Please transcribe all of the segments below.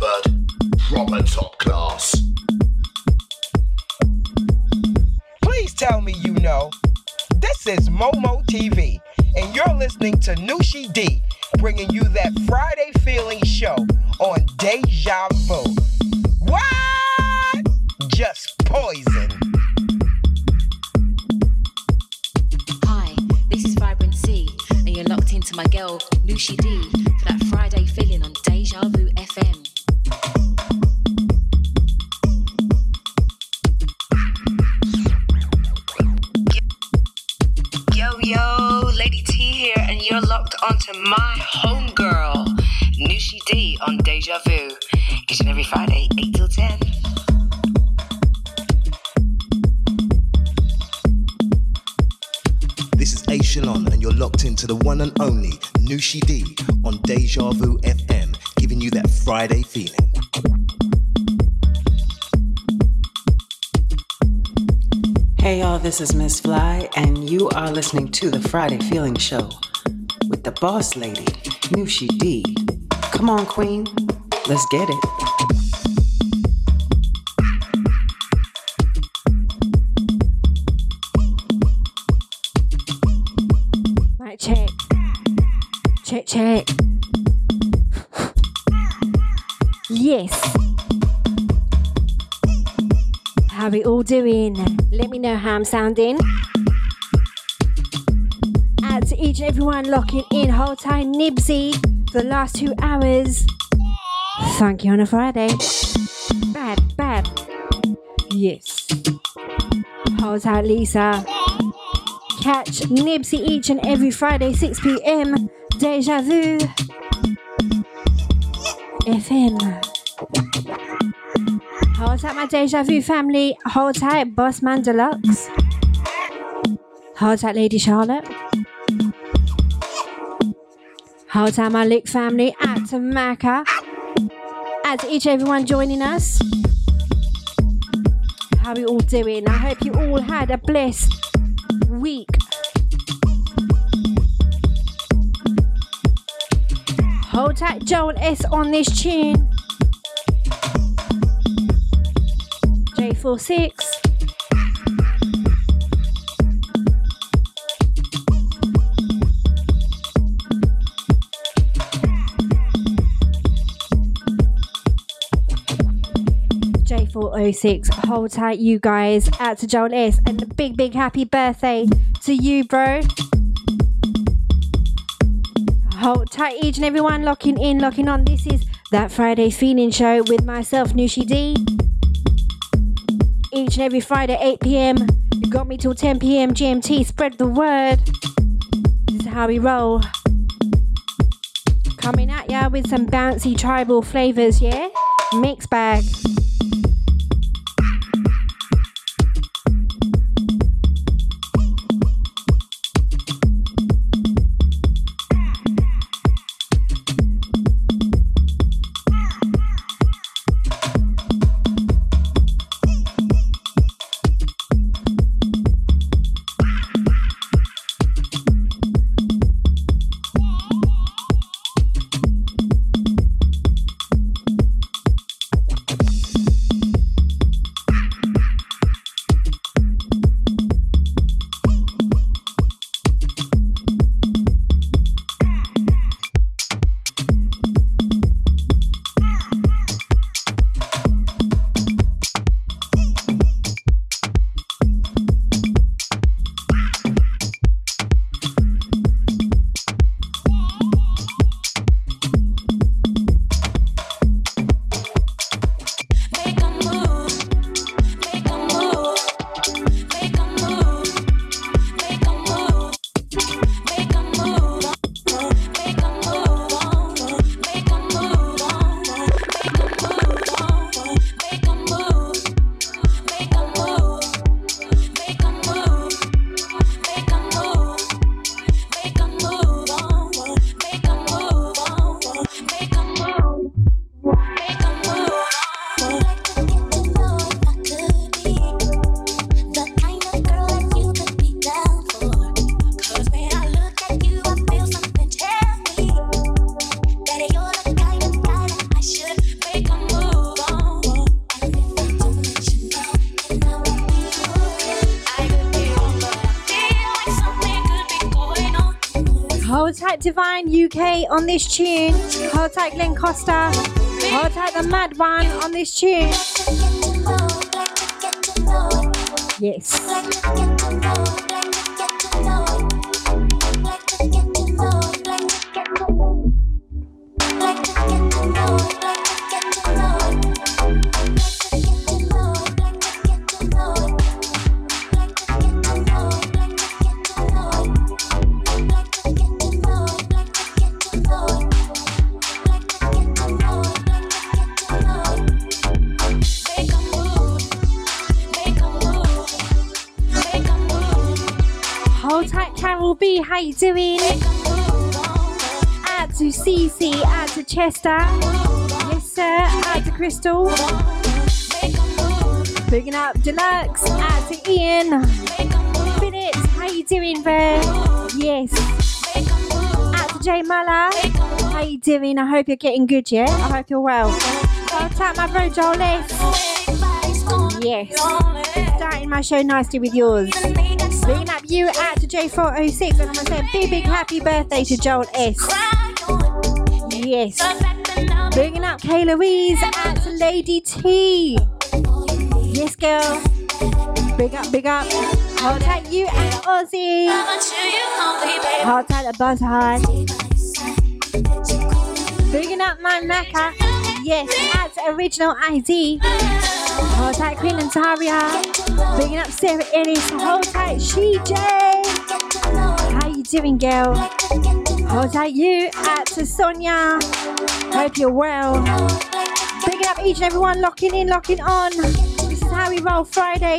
class, that. Proper top class. Please tell me you know. This is Momo TV, and you're listening to Noushii D, bringing you that Friday Feeling Show on Deja Vu. What? Just poison. Hi, this is Vibrant C, and you're locked into my girl, Noushii D, to the Friday Feeling Show with the boss lady, Noushii D. Come on, Queen, let's get it. Check, check. Yes. How we all doing? Let me know how I'm sounding. Everyone locking in. Hold tight, Nibsy, for the last two hours. Thank you on a Friday. Bad, bad. Yes. Hold tight, Lisa. Catch Nibsy each and every Friday, 6 pm. Deja Vu. FM. Hold tight, my Deja Vu family. Hold tight, Bossman Deluxe. Hold tight, Lady Charlotte. My Lick family. Macca. Out to each everyone joining us. How are you all doing? I hope you all had a blessed week. Hold tight, Joel S on this tune. J46. J406. Hold tight, you guys. Out to Joel S. And a big, big happy birthday to you, bro. Hold tight, each and everyone locking in, locking on. This is that Friday feeling show with myself, Noushii D. Each and every Friday, 8 pm. You got me till 10 pm GMT. Spread the word. This is how we roll. Coming at ya with some bouncy tribal flavors, yeah? Mix bag. Divine UK on this tune. Hold tight Glenn Costa. Hold tight the Mad One on this tune. Yes. How you doing? Out to Cece, out to Chester. Yes sir, out to Crystal. Bringing up Deluxe, out to Ian. Phillips, how you doing there? Yes. Out to Jay Muller. How you doing? I hope you're getting good, yeah? I hope you're well. Hold tight my bro Joel Yes. Starting my show nicely with yours. Bringing up you out J406 and I'm gonna say a big big happy birthday to Joel S. Yes. Bringing up Kay Louise to Lady T. Yes, girl. Big up, big up. Hold tight you and Ozzy. Hold tight the Buzz Hard. Bringing up my Macca. Yes, to Original ID. Hold tight Queen and Taria. Bringing up Sarah Ellis. Hold tight. How doing, girl? Hold tight you out to Sonia. Hope you're well. Bringing up each and everyone locking in, locking on. This is how we roll Friday.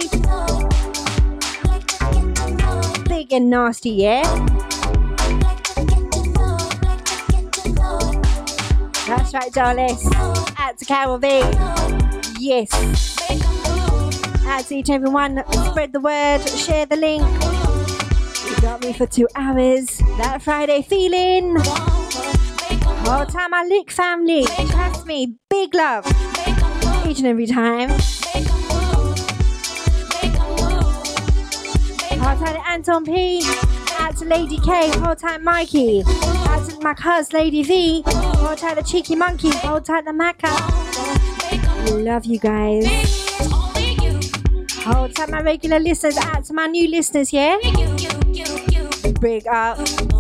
Big and nasty, yeah? That's right, Darlis. Out to Carol B. Yes. To each and everyone. Spread the word, share the link. Got me for two hours. That Friday feeling. Whole time I lick family. Trust me, big love. Each and every time. Tight to Anton P. Out to Lady K. Hold tight Mikey. Out to my cuz Lady V. Hold tight the Cheeky Monkey. Hold tight the Macca. Love you guys. Hold tight my regular listeners. Out to my new listeners, yeah? Big up.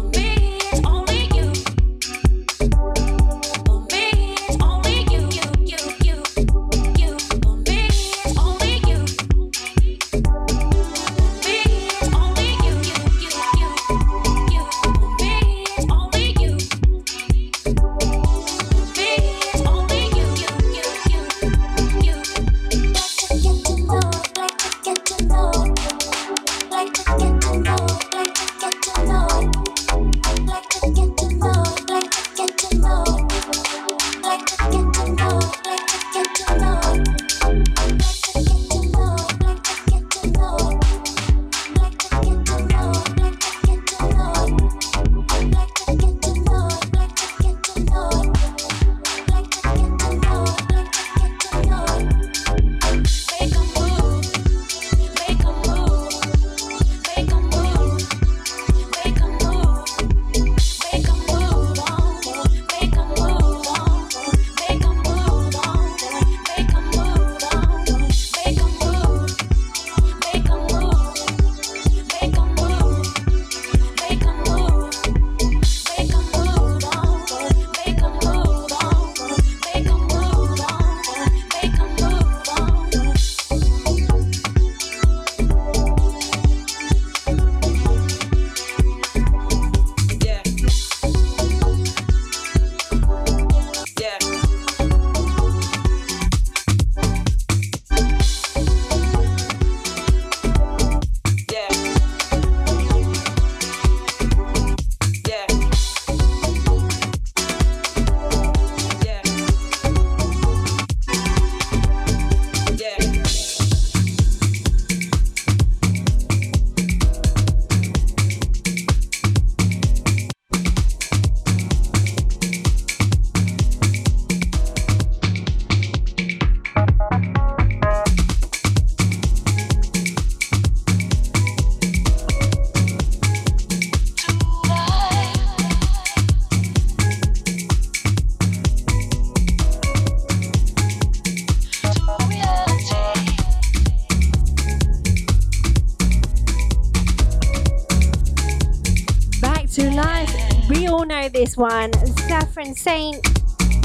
One. Saffron Saint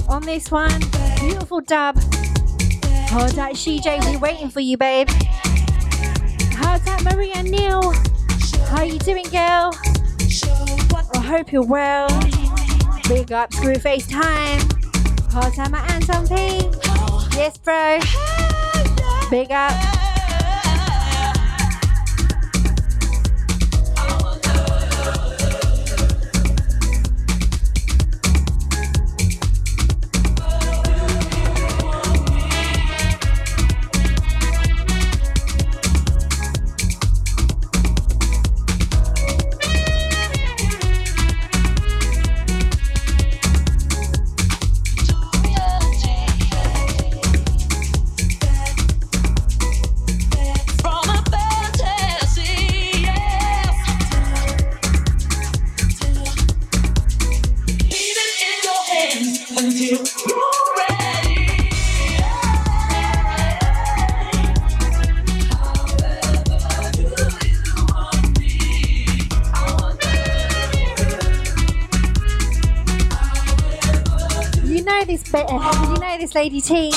on this one. Beautiful dub. Hold that CJ, we waiting for you, babe. How's that Maria Neil? How you doing, girl? I hope you're well. Big up Screw FaceTime. How's that my Anton P? Yes, bro. Big up. Lady T.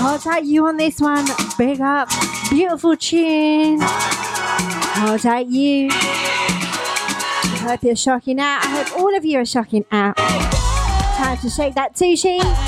Hold tight you on this one. Big up. Beautiful tune. Hold tight you. I hope you're shocking out. I hope all of you are shocking out. Time to shake that sushi.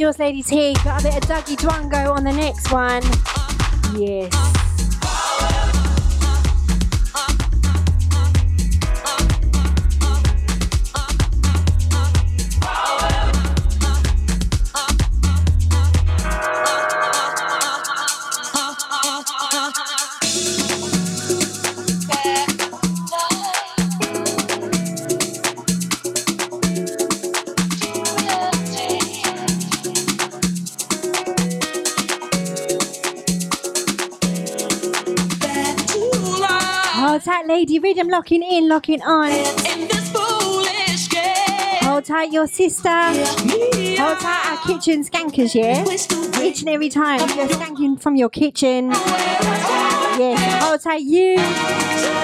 Yours, Lady T. Got a bit of Dougie Dwango on the next one. Yes. Locking in, locking on. Hold tight your sister. Hold tight our kitchen skankers, yeah? Each and every time you're skanking from your kitchen. Yes, hold tight you.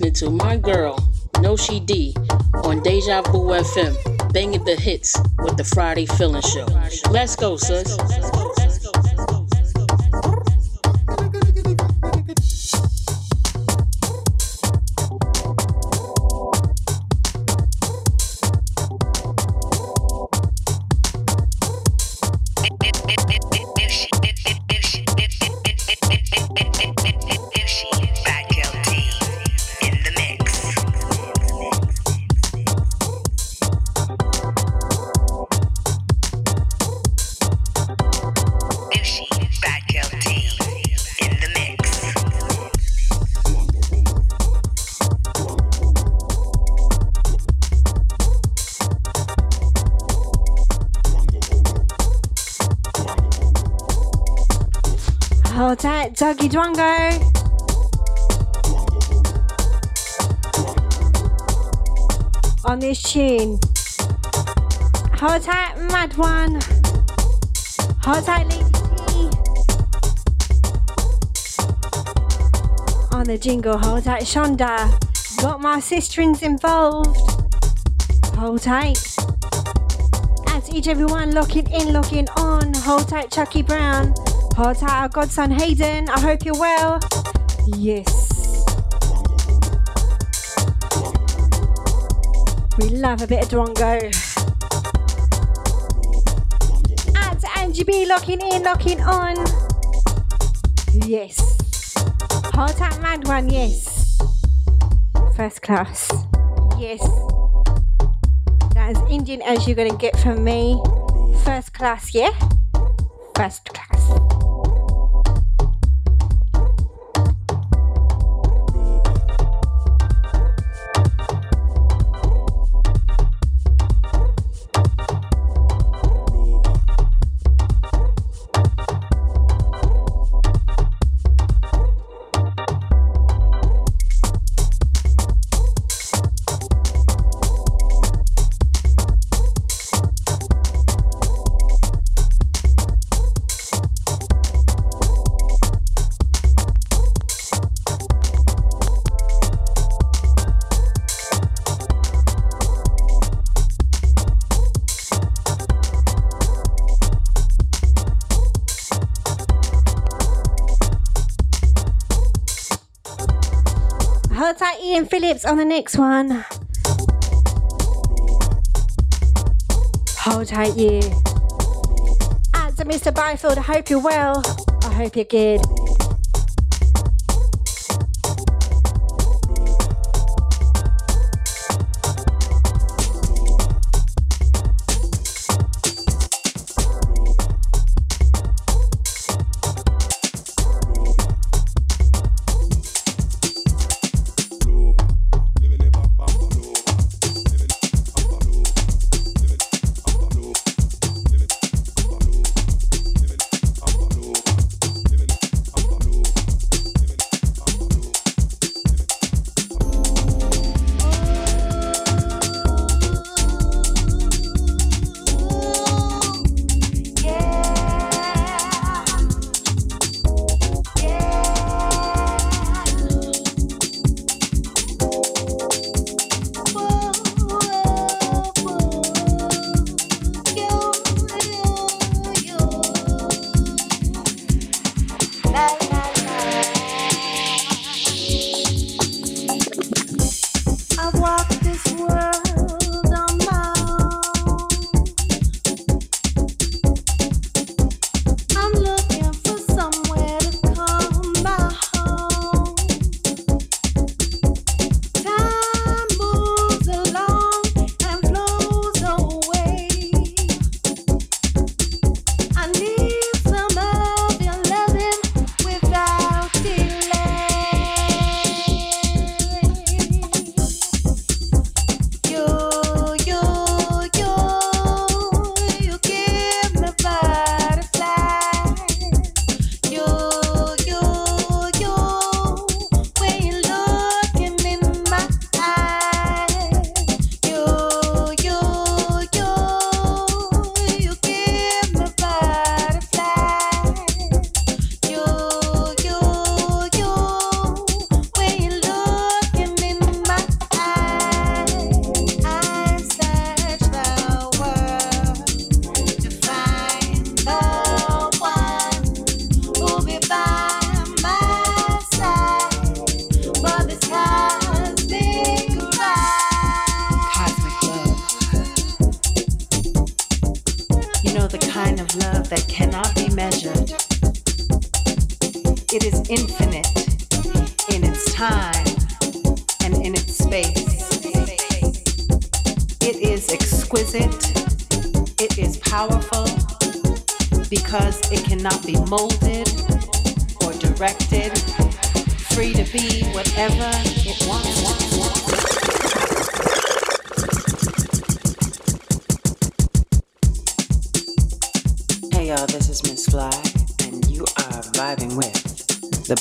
Listening to my girl, Noushii D, on Deja Vu FM, banging the hits with the Friday Feeling Show. Let's go, Dwango. On this tune. Hold tight, Mad One. Hold tight, Lady On the jingle, hold tight, Shonda. Got my sisterins involved. Hold tight. As each everyone locking in, locking on. Hold tight, Chucky Brown. Hold tight, our godson Hayden. I hope you're well. Yes. We love a bit of Drongo. At Angie B, locking in, locking on. Yes. Hold tight, Mad One. Yes. First class. Yes. That is Indian as you're gonna get from me. First class, yeah? First class. Phillips on the next one. Hold tight, you. And to Mr. Byfield, I hope you're well. I hope you're good.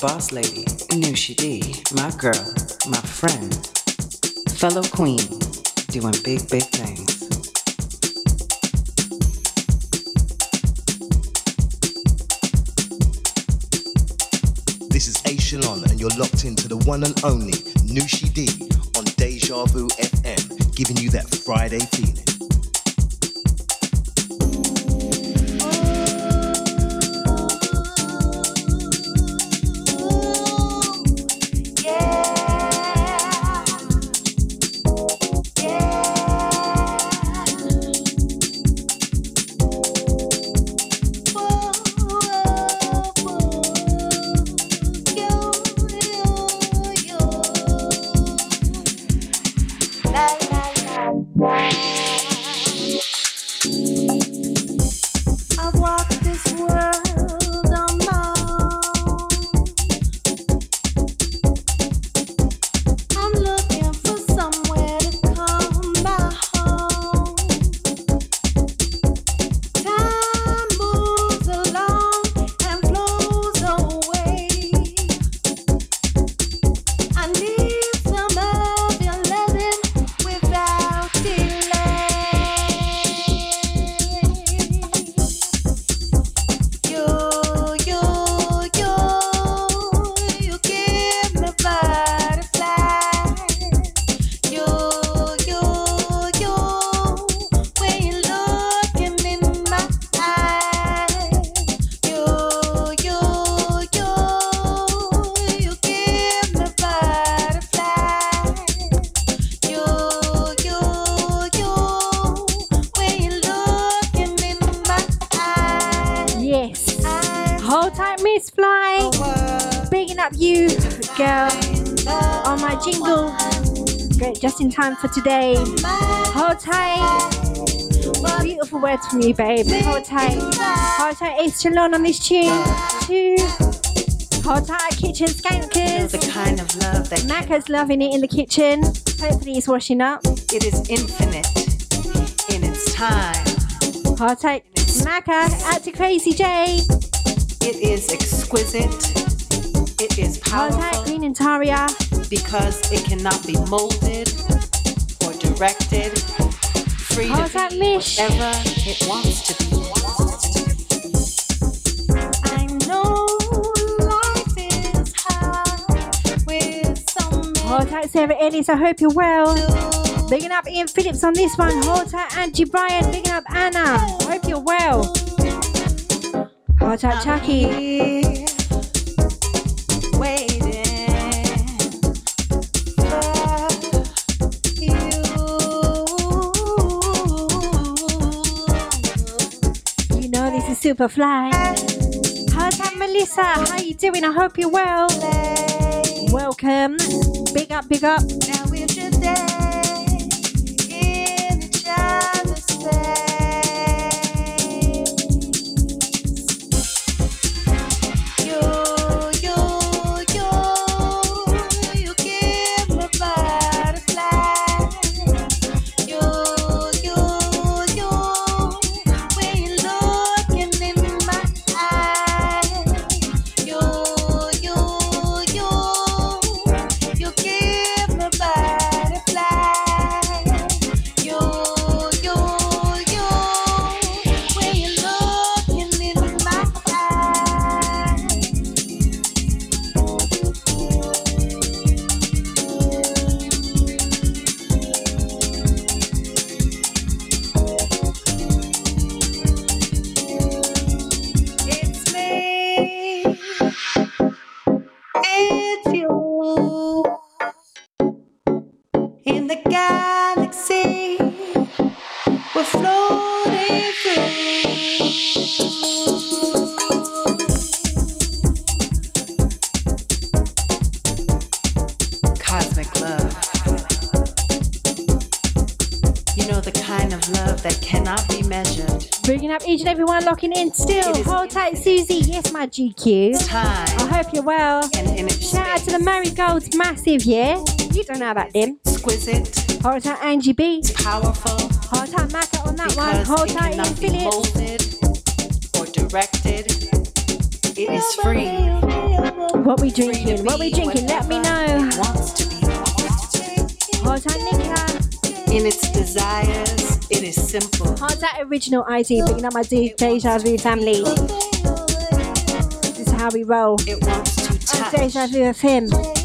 Boss lady, Noushii D, my girl, my friend, fellow queen, doing big, big things. This is A Shalon, and you're locked into the one and only time for today. Hold tight. Beautiful words from you, babe. Hold tight. Hold tight, Ace Shalon on this tune. Two. Hold tight, kitchen skankers. The kind of love that Macca's loving it in the kitchen. Hopefully, he's washing up. it is infinite in its time. Hold tight, Macca. Uh, Out to Crazy J. It is exquisite. It is powerful. Hold tight, Green and Taria. because it cannot be molded directed. Free Hold to tight, be Mish. whatever it wants to be. I know life is hard with so many Hold tight, Sarah Ellis. I hope you're well. Bigging up Ian Phillips on this one. Hold tight, Angie Bryan. Bigging up Anna. I Hope you're well. Hold tight, Chucky. Superfly. Hold tight, Melissa. How you doing? I hope you're well. Welcome. Big up, big up. GQ. Hi. I hope you're well. Shout out to the Marigolds Massive, yeah? You don't know about them. Exquisite. Hold tight, Angie B. It's powerful. Hold tight, Matter on that one. Hold tight, Ian Phillips. Molded or directed. It is free. What we drinking? What we drinking? Let me know. Hold tight, Nika. In its desires, it is simple. Hold tight, original IT. Picking up my DJ Jazzy family how we roll. It wants to touch. On Deja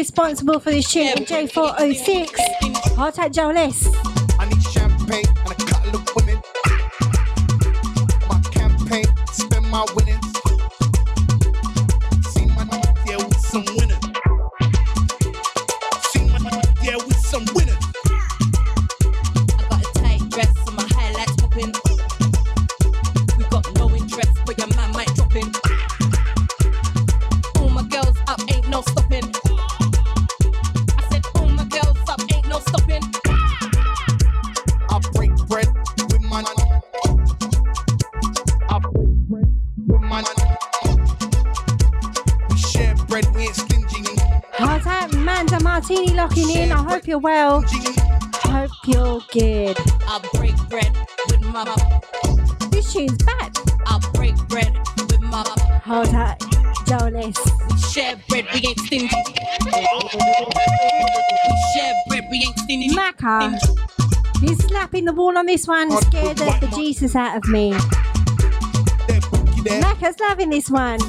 responsible for this tune in J406. Hard at Joe on this one scared the, the Jesus out of me. Mac is loving this one.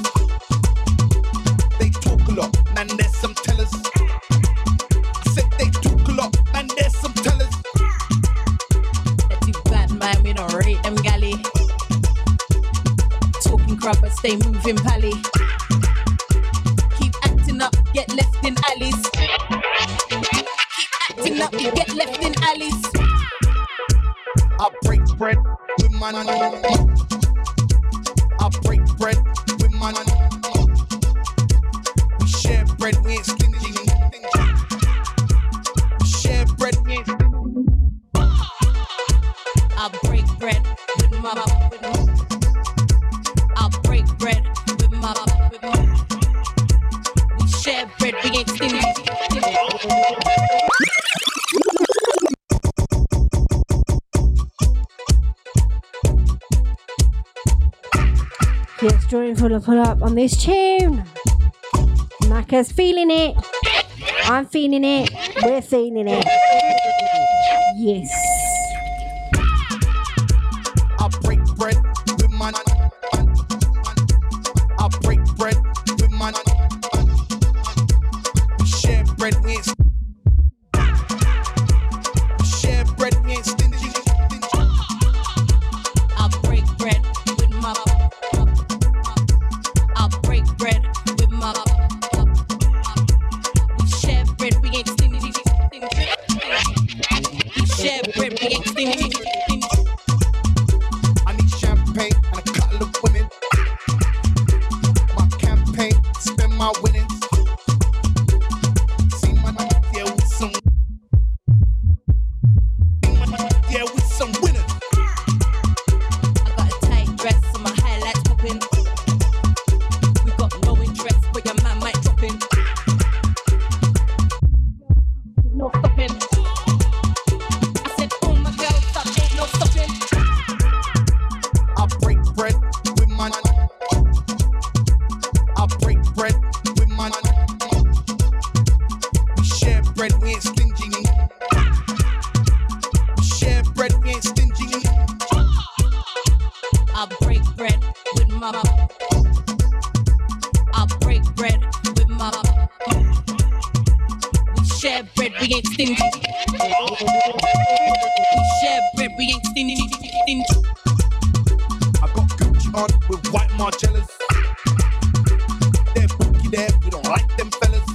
put up on this tune. Macca's feeling it. I'm feeling it. We're feeling it. Yes. Stingy. I got Gucci on with white Margielas. They're bookie there, we don't like them fellas.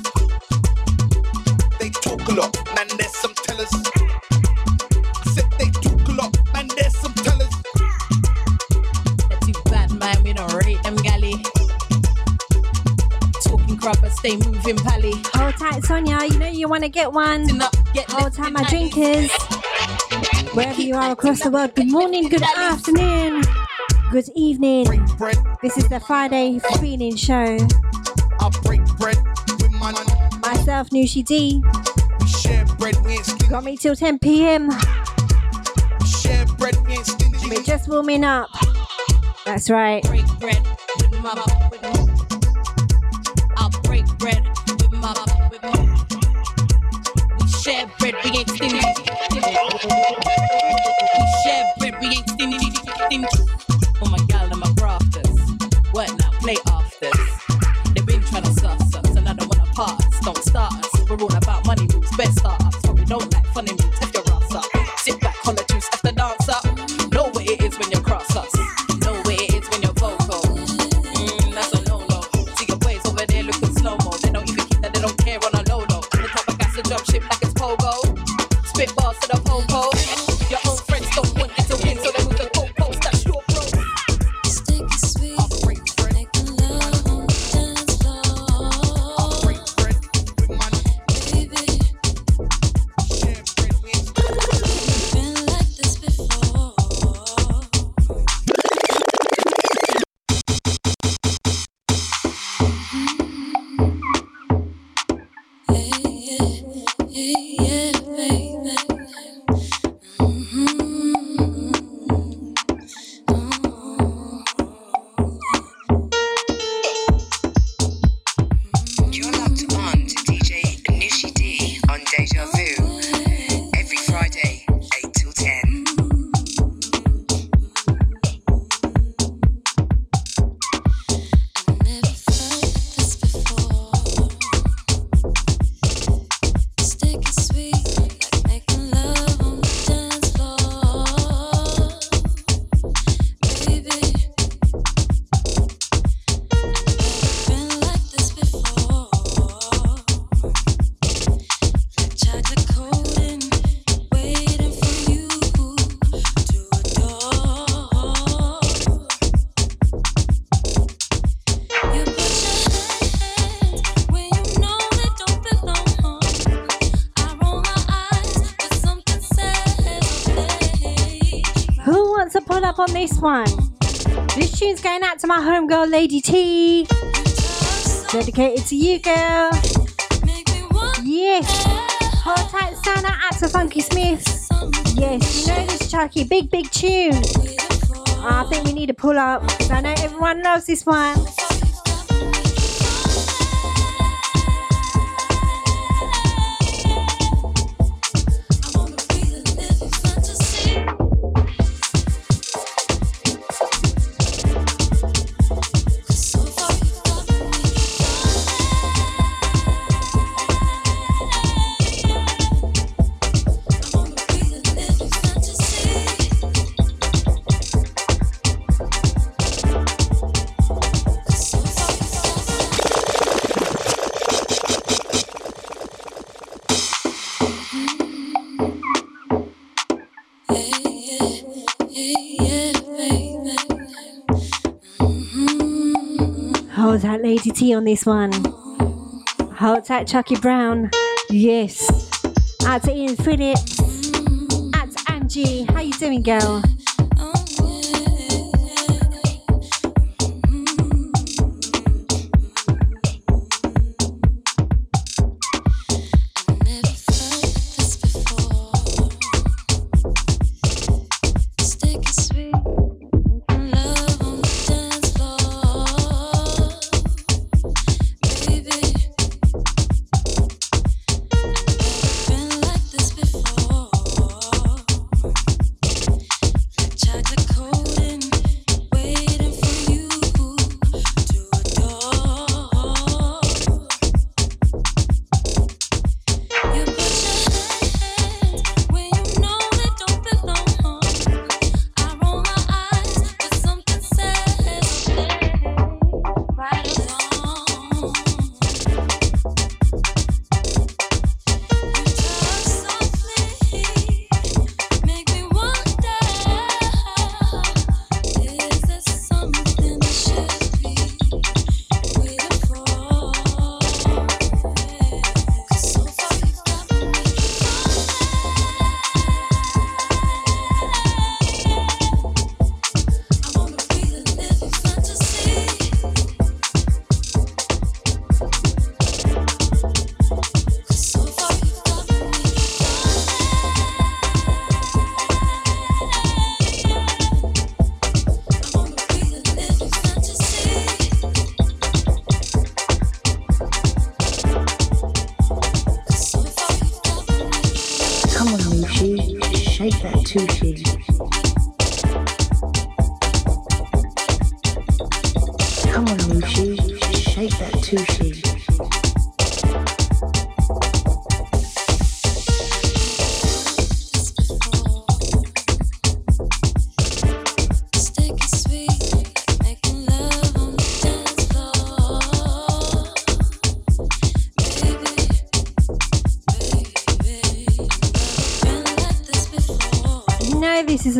They talk a lot, man, there's some tellers. I said they talk a lot, man, there's some tellers. They're too bad, man, we don't rate them galley. Talking crap, but stay moving, pally. Hold tight, Sonia. You know you want to get one. Hold tight, my drinkers. Wherever you are across the world, good morning, good afternoon, good evening. This is the Friday Feeling Show. Myself, Noushii D. Got me till 10 p.m. We're just warming up. That's right. Bread, we ain't stingy. This one? This tune's going out to my homegirl, Lady T. Dedicated to you, girl. Yes. Hold tight, Sana, out to Funky Smith. Yes, you know this Chucky, big, big tune. Ah, I think we need to pull up. I know everyone loves this one. On this one. Hold tight, Chucky Brown. Yes. Out to Ian Phillips. Out to Angie. How you doing, girl?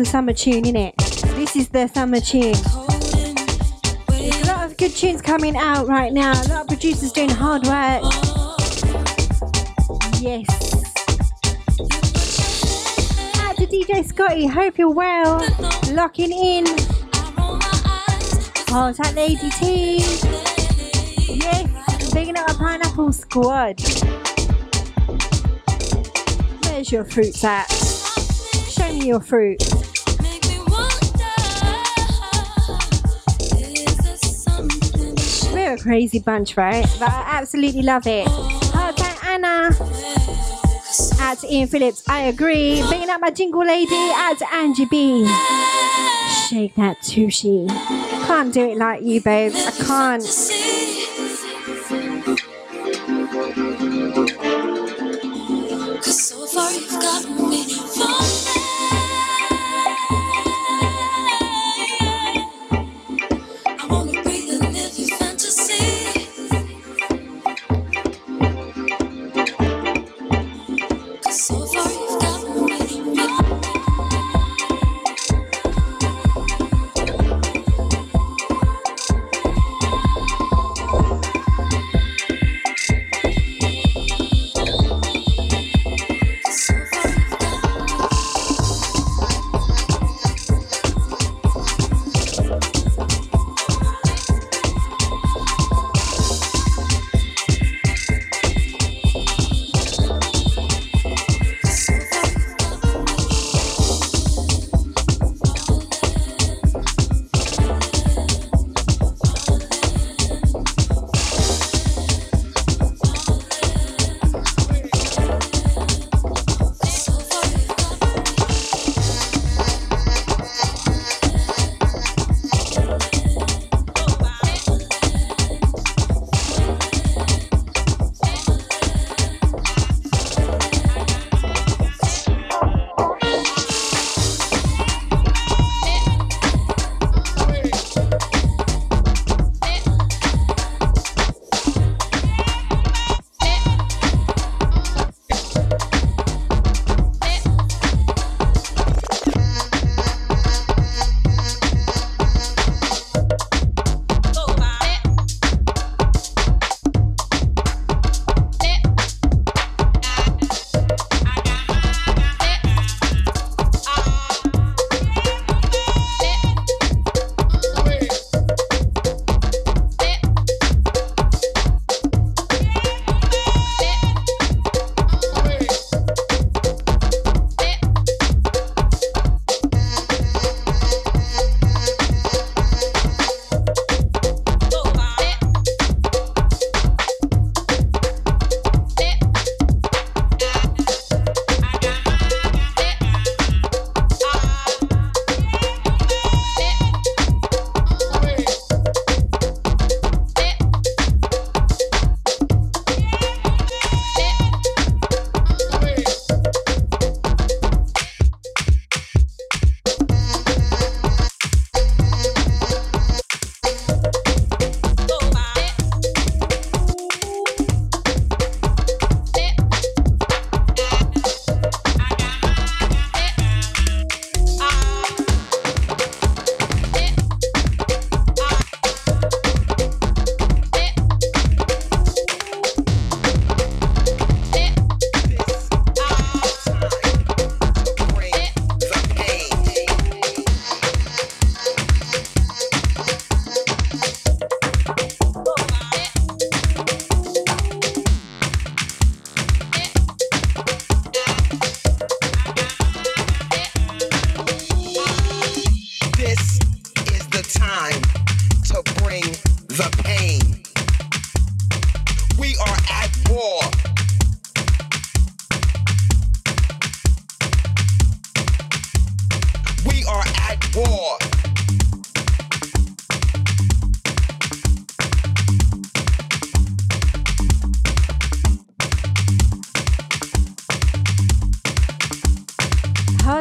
Summer tune, innit? This is the summer tune. There's a lot of good tunes coming out right now. A lot of producers doing hard work. Yes. Out to DJ Scotty. Hope you're well. Locking in. Oh, that Lady T. Yes. Bigging up a pineapple squad. Where's your fruits at? Show me your fruit. Crazy bunch, right? But I absolutely love it. To Anna. To Ian Phillips, I agree. Bringing up my jingle lady. To Angie B. Shake that tushy. Can't do it like you, babes. I can't.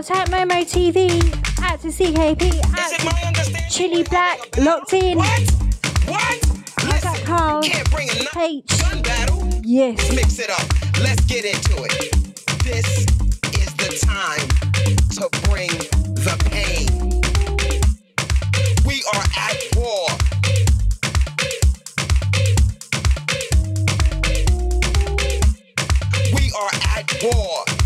Tight, Momo TV. Out to CKP. To Chili Black. Locked in. What? What? That Carl? Can't bring a H. Yes. Mix it up. Let's get into it. This is the time to bring the pain. We are at war. We are at war.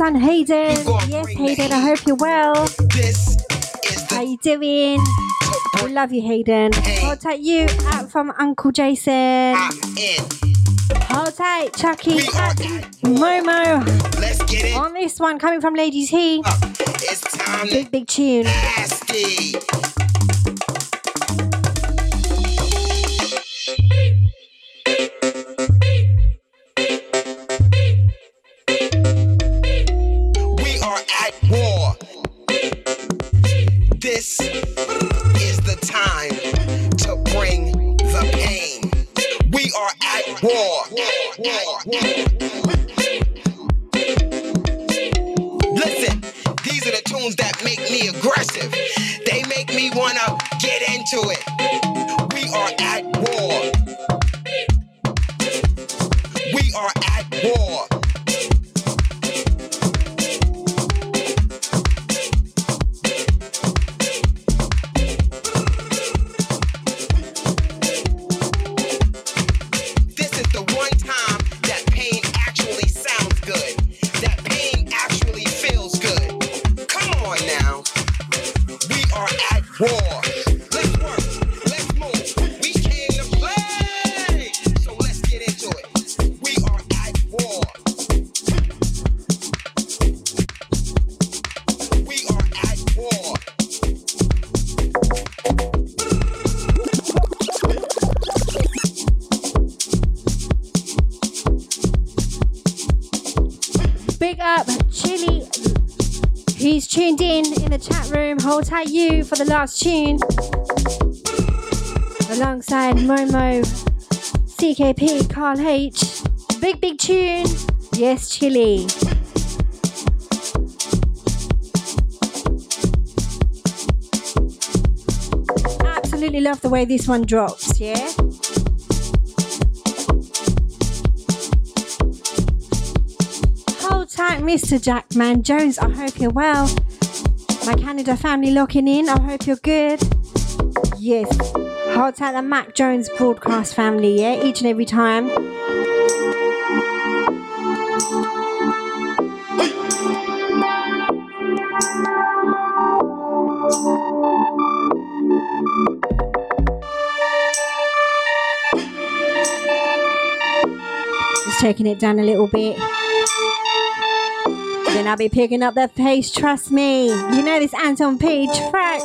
Our Hayden. Yes, Hayden, I hope you're well. How you doing? We love you, Hayden. Hold tight, you out from Uncle Jason. Hold tight, Chucky. Momo. Let's get it. On this one, coming from Ladies Heat. Big, big tune. nasty. Hold tight, you for the last tune. Alongside Momo, CKP, Carl H. Big, big tune. Yes, Chili. Absolutely love the way this one drops, yeah? Hold tight, Mr. Jackman Jones. I hope you're well. My Canada family locking in. I hope you're good. Yes. Hold tight, the Mac Jones broadcast family, yeah? Each and every time. Just taking it down a little bit. I'll be picking up the pace, trust me. You know this Anton P track.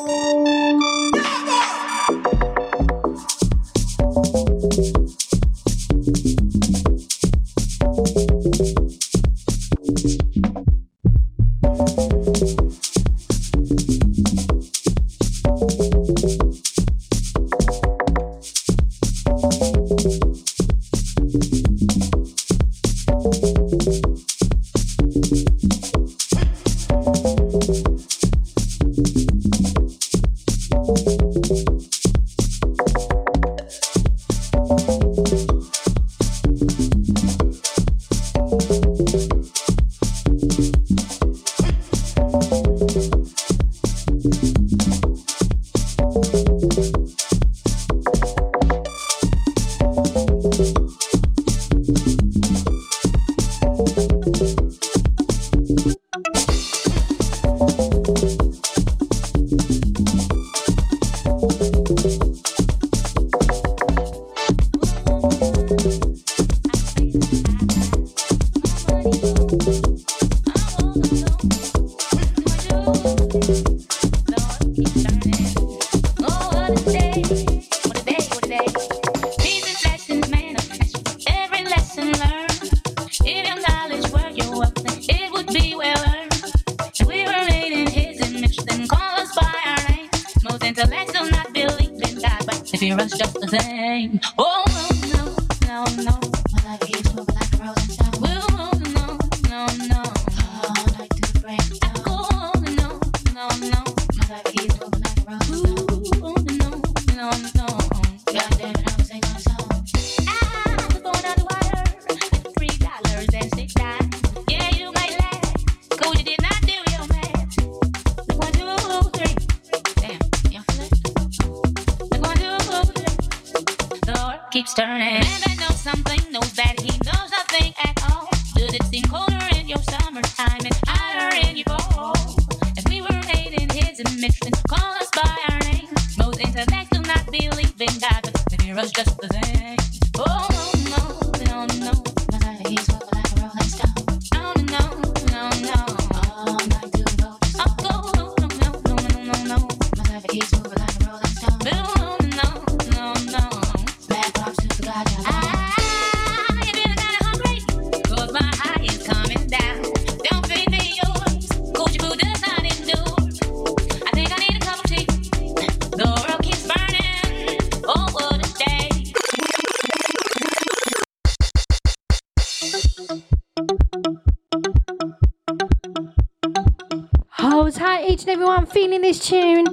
Wolves. Hi, each and everyone feeling this tune.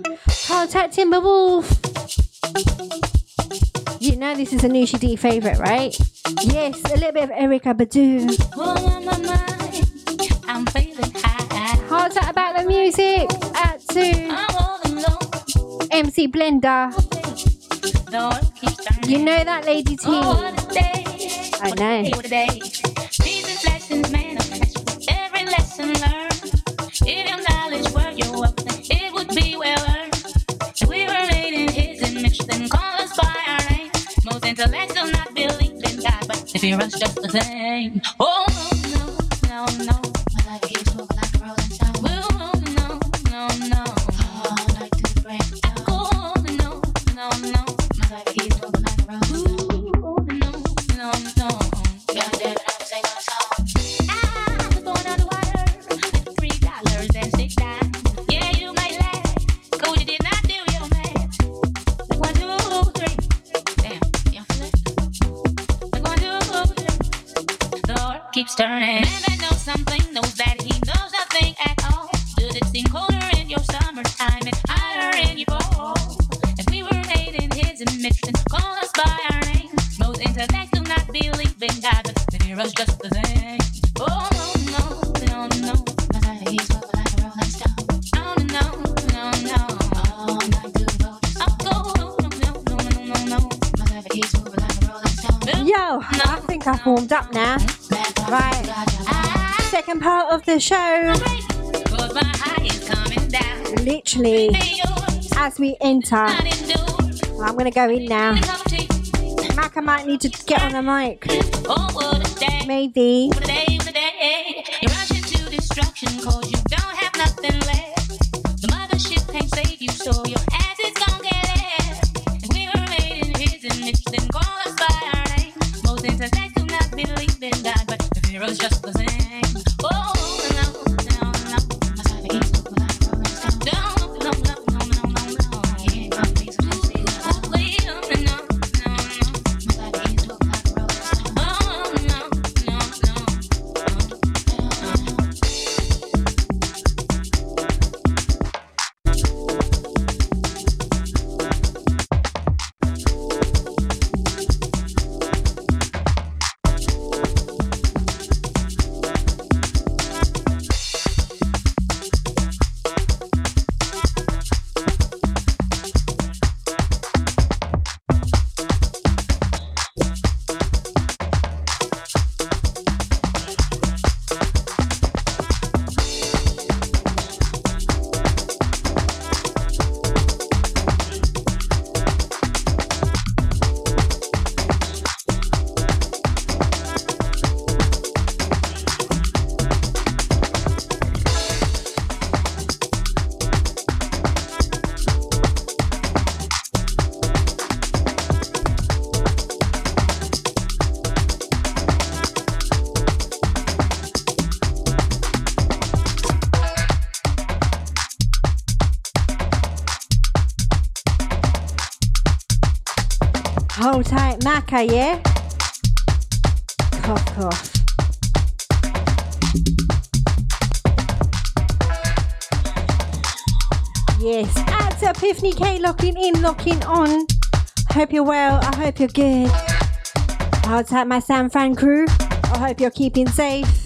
Contact Timberwolf. You know this is a Noushii D favourite, right? Yes, a little bit of Erykah Badu. I'm feeling high. Heart out about the music. At two. MC Blender. You know that, Lady T. I know. We're just the same. Oh. the show. Literally, as we enter, I'm going to go in now. Mac, I might need to get on the mic. Maybe. Maka, yeah? Cough, cough. Yes, at Epiphany K locking in, locking on. Hope you're well. I hope you're good. Hold tight, my San Fran crew. I hope you're keeping safe.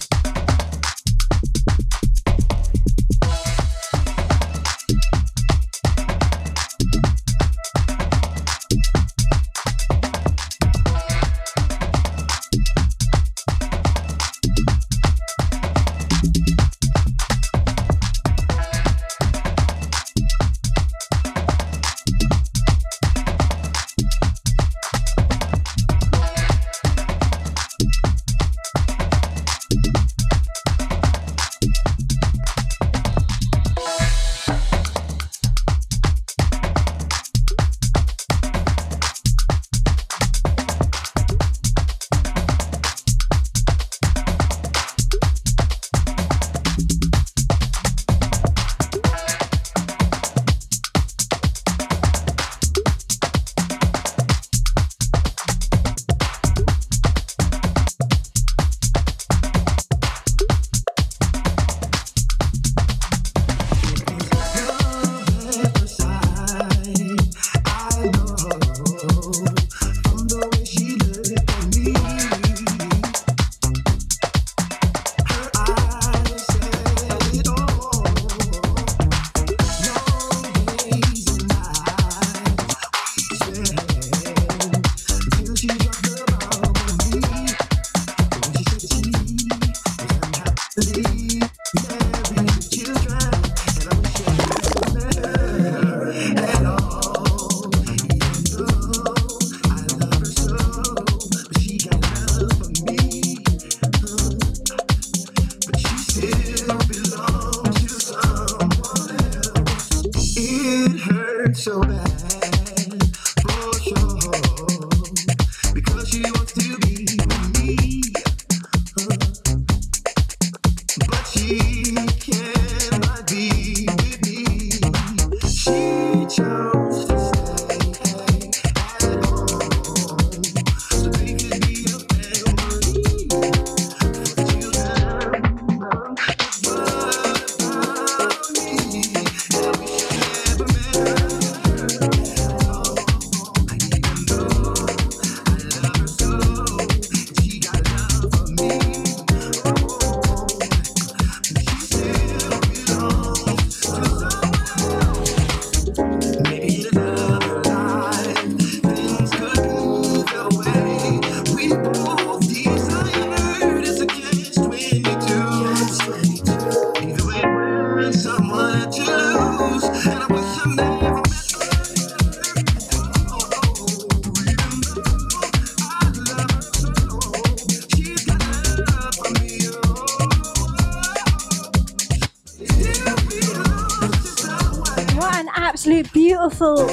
Beautiful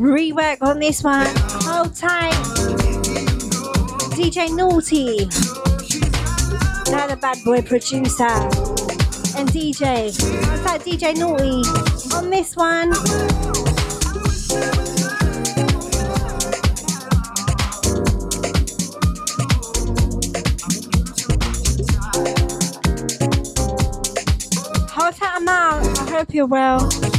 rework on this one. Hold tight. DJ Naughty. Another bad boy producer. And DJ. Hold tight, DJ Naughty. On this one. Hold tight, Amal. I hope you're well.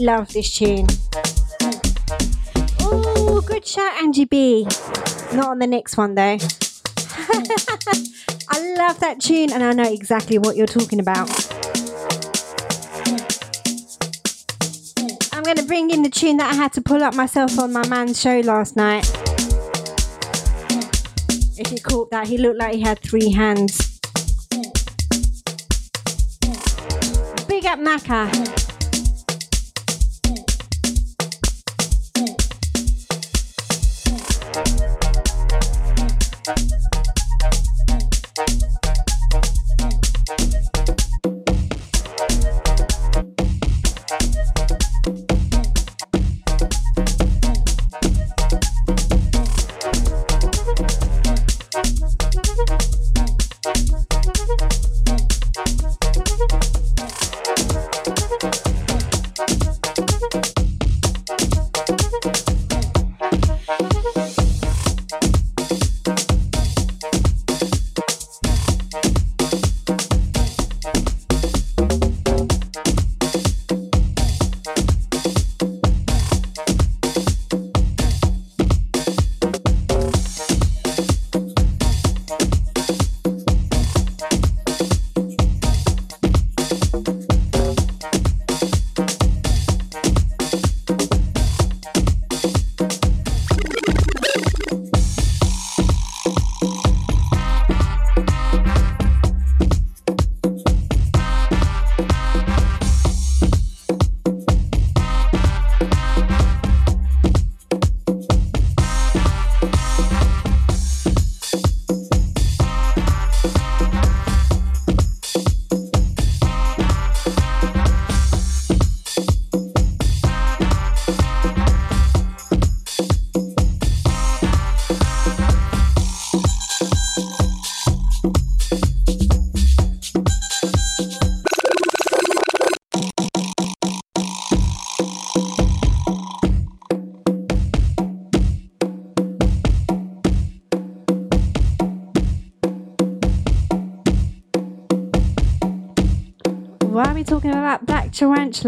Love this tune. Oh, good shout, Angie B. Not on the next one though. I love that tune and I know exactly what you're talking about. I'm going to bring in the tune that I had to pull up myself on my man's show last night. If you caught that, he looked like he had three hands. Big up Naka.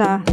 Tarantula?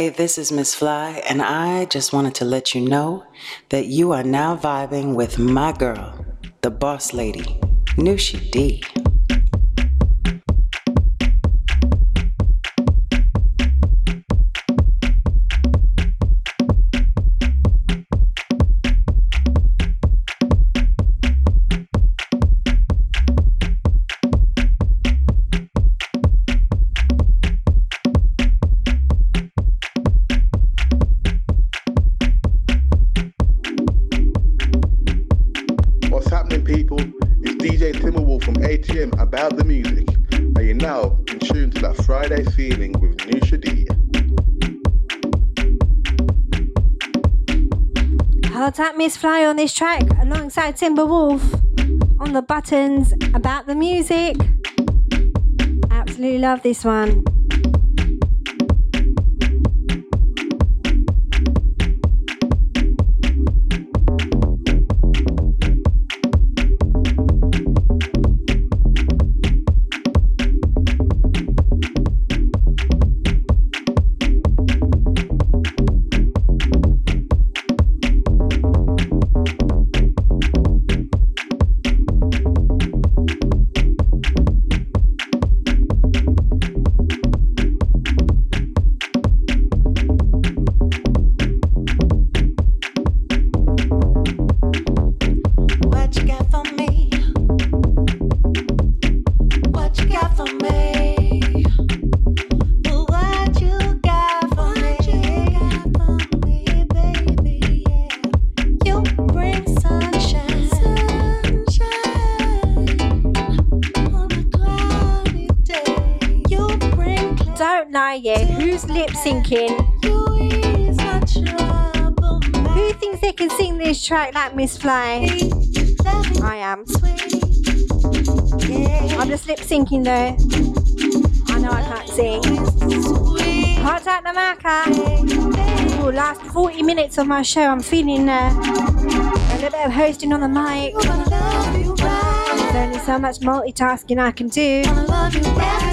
Hey, this is Miss Fly, and I just wanted to let you know that you are now vibing with my girl, the boss lady, Noushii D. this track alongside Timberwolf on the buttons about the music. Absolutely love this one. Track like Miss Fly? I am. I'm just lip syncing though. I know I can't sing. Hard out the marker. Ooh, last 40 minutes of my show, I'm feeling uh, a little bit of hosting on the mic. There's only so much multitasking I can do.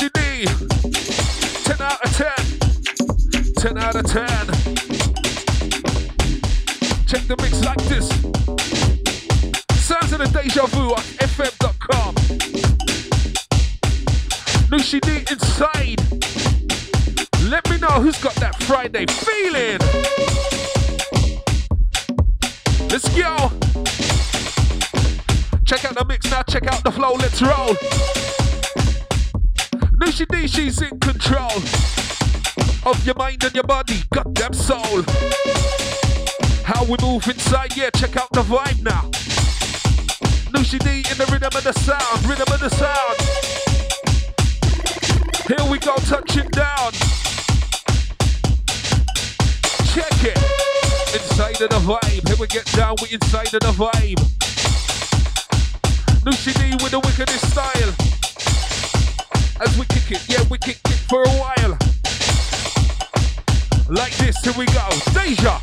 Noushii D. 10 out of 10. 10 out of 10. Check the mix like this. Sounds of the Deja Vu on FM.com. Noushii D inside. Let me know who's got that Friday feeling. Let's go. Check out the mix now, check out the flow, let's roll. Noushii D, she's in control of your mind and your body, goddamn soul. How we move inside, yeah, check out the vibe now. Noushii D in the rhythm of the sound, rhythm of the sound. Here we go, touching down. Check it. Inside of the vibe. Here we get down, we inside of the vibe. Noushii D with the wickedest style. As we kick it, yeah, we kick it for a while. Like this, here we go. Deja.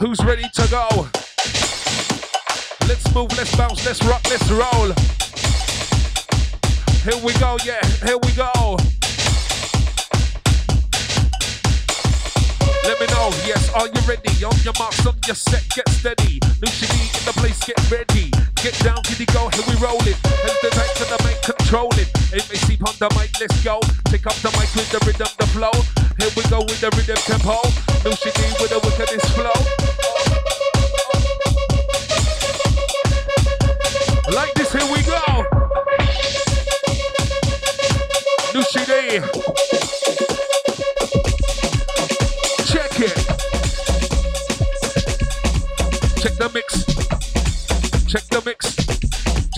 Who's ready to go? Let's move, let's bounce, let's rock, let's roll. Here we go, yeah, here we go. Let me know, yes, are you ready? On your marks, on your set, get steady. New D in the place, get ready. Get down, giddy go, here we roll it. Head the tight to the mic, control it. MAC on the mic, let's go. Pick up the mic with the rhythm, the flow. Here we go with the rhythm tempo. New D with the wickedest flow. Like this, here we go. New CD.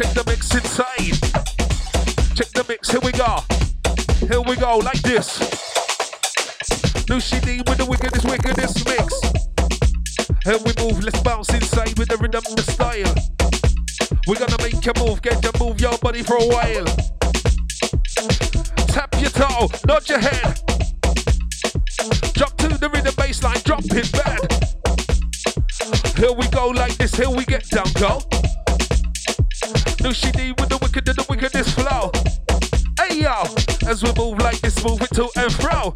Check the mix inside. Check the mix. Here we go. Here we go. Like this. New CD with the wickedest, wickedest mix. Here we move. Let's bounce inside with the rhythm, the style. We're gonna make you move. Get you move your body for a while. Tap your toe, nod your head. Drop to the rhythm bass line, drop it bad. Here we go like this, here we get down, go. New CD with the wicked and the wickedest flow. Hey yo, as we move like this, move it to and fro.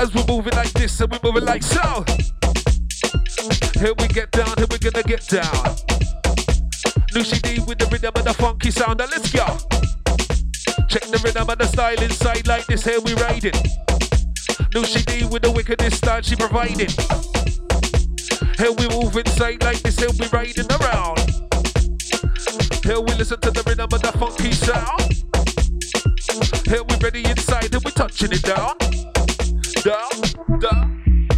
As we move it like this, and we move it like so. Here we get down, here we gonna get down. New CD with the rhythm and the funky sound, now let's go. Check the rhythm and the style inside like this, here we ride it. New CD with the wickedest style she provided. Here we move inside like this, here we riding around. Here we listen to the rhythm of the funky sound. Here we ready inside, here we touching it down. Down, down.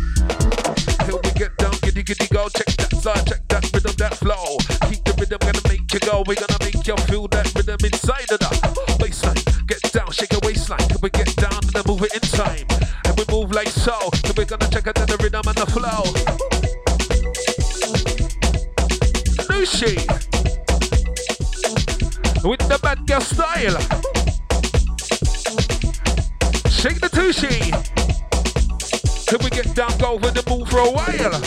Here we get down, giddy giddy go. Check that side, check that rhythm, that flow. Keep the rhythm, gonna make you go. We're gonna make you feel that rhythm inside of the baseline. Get down, shake your waistline. Can we get down and then move it in time? And we move like so. Then we're gonna check out the rhythm and the flow. Noushii with the bad girl style. Shake the tushy. Can we get down, go with the move for a while?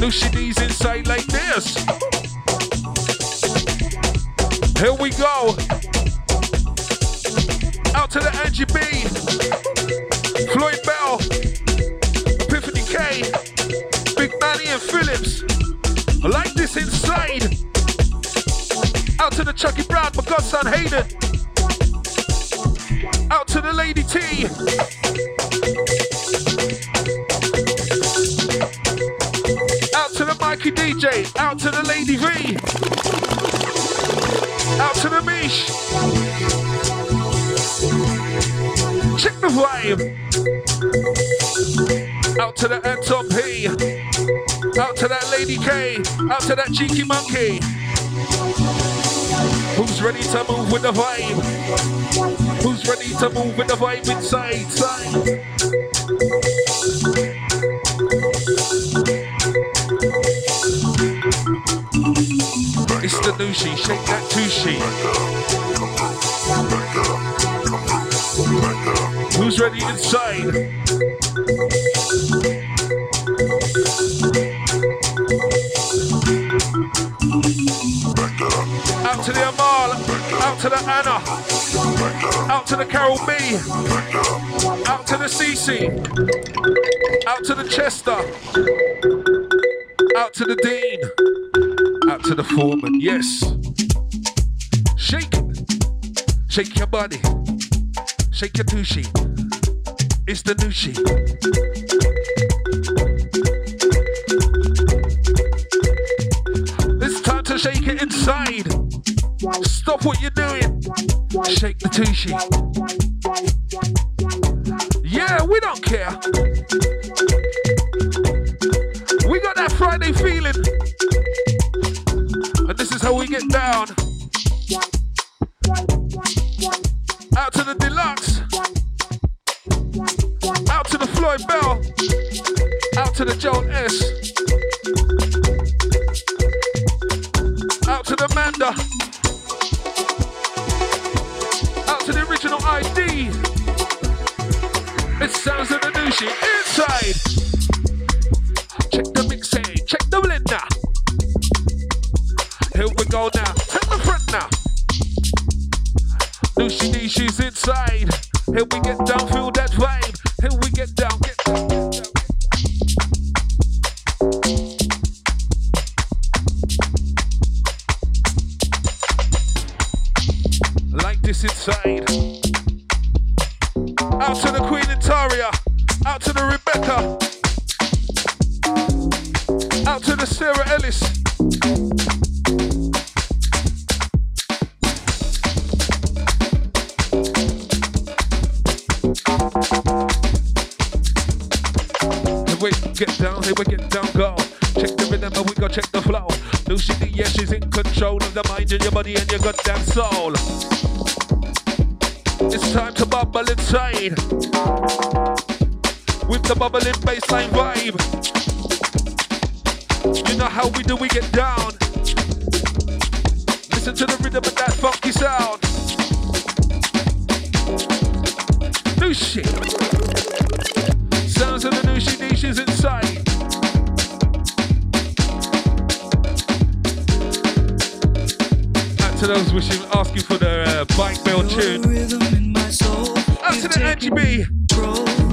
Noushii D's inside like this. Here we go. Out to the Angie B. Floyd. Like this inside. Out to the Chucky Brown, my godson Hayden. Out to the Lady T. Out to the Mikey DJ. Out to the Lady V. Out to the Mish. Check the vibe. Out to the Anton P. Out to that Lady K. Out to that Cheeky Monkey. Who's ready to move with the vibe? Who's ready to move with the vibe inside? Side. It's the new shake that tushy. Who's ready inside? To the Anna, out to the Carol B, out to the Cece, out to the Chester, out to the Dean, out to the Foreman. Yes. Shake. Shake your body. Shake your tushy. It's the she. It's time to shake it inside. Stop what you're doing. Shake the tushy. Yeah, we don't care. We got that Friday feeling. And this is how we get down. Out to the deluxe. Out to the Floyd Bell. Out to the Joel S. dishes inside. Out to those wishing, asking for the uh, bike bell tune. Out to the Angie B.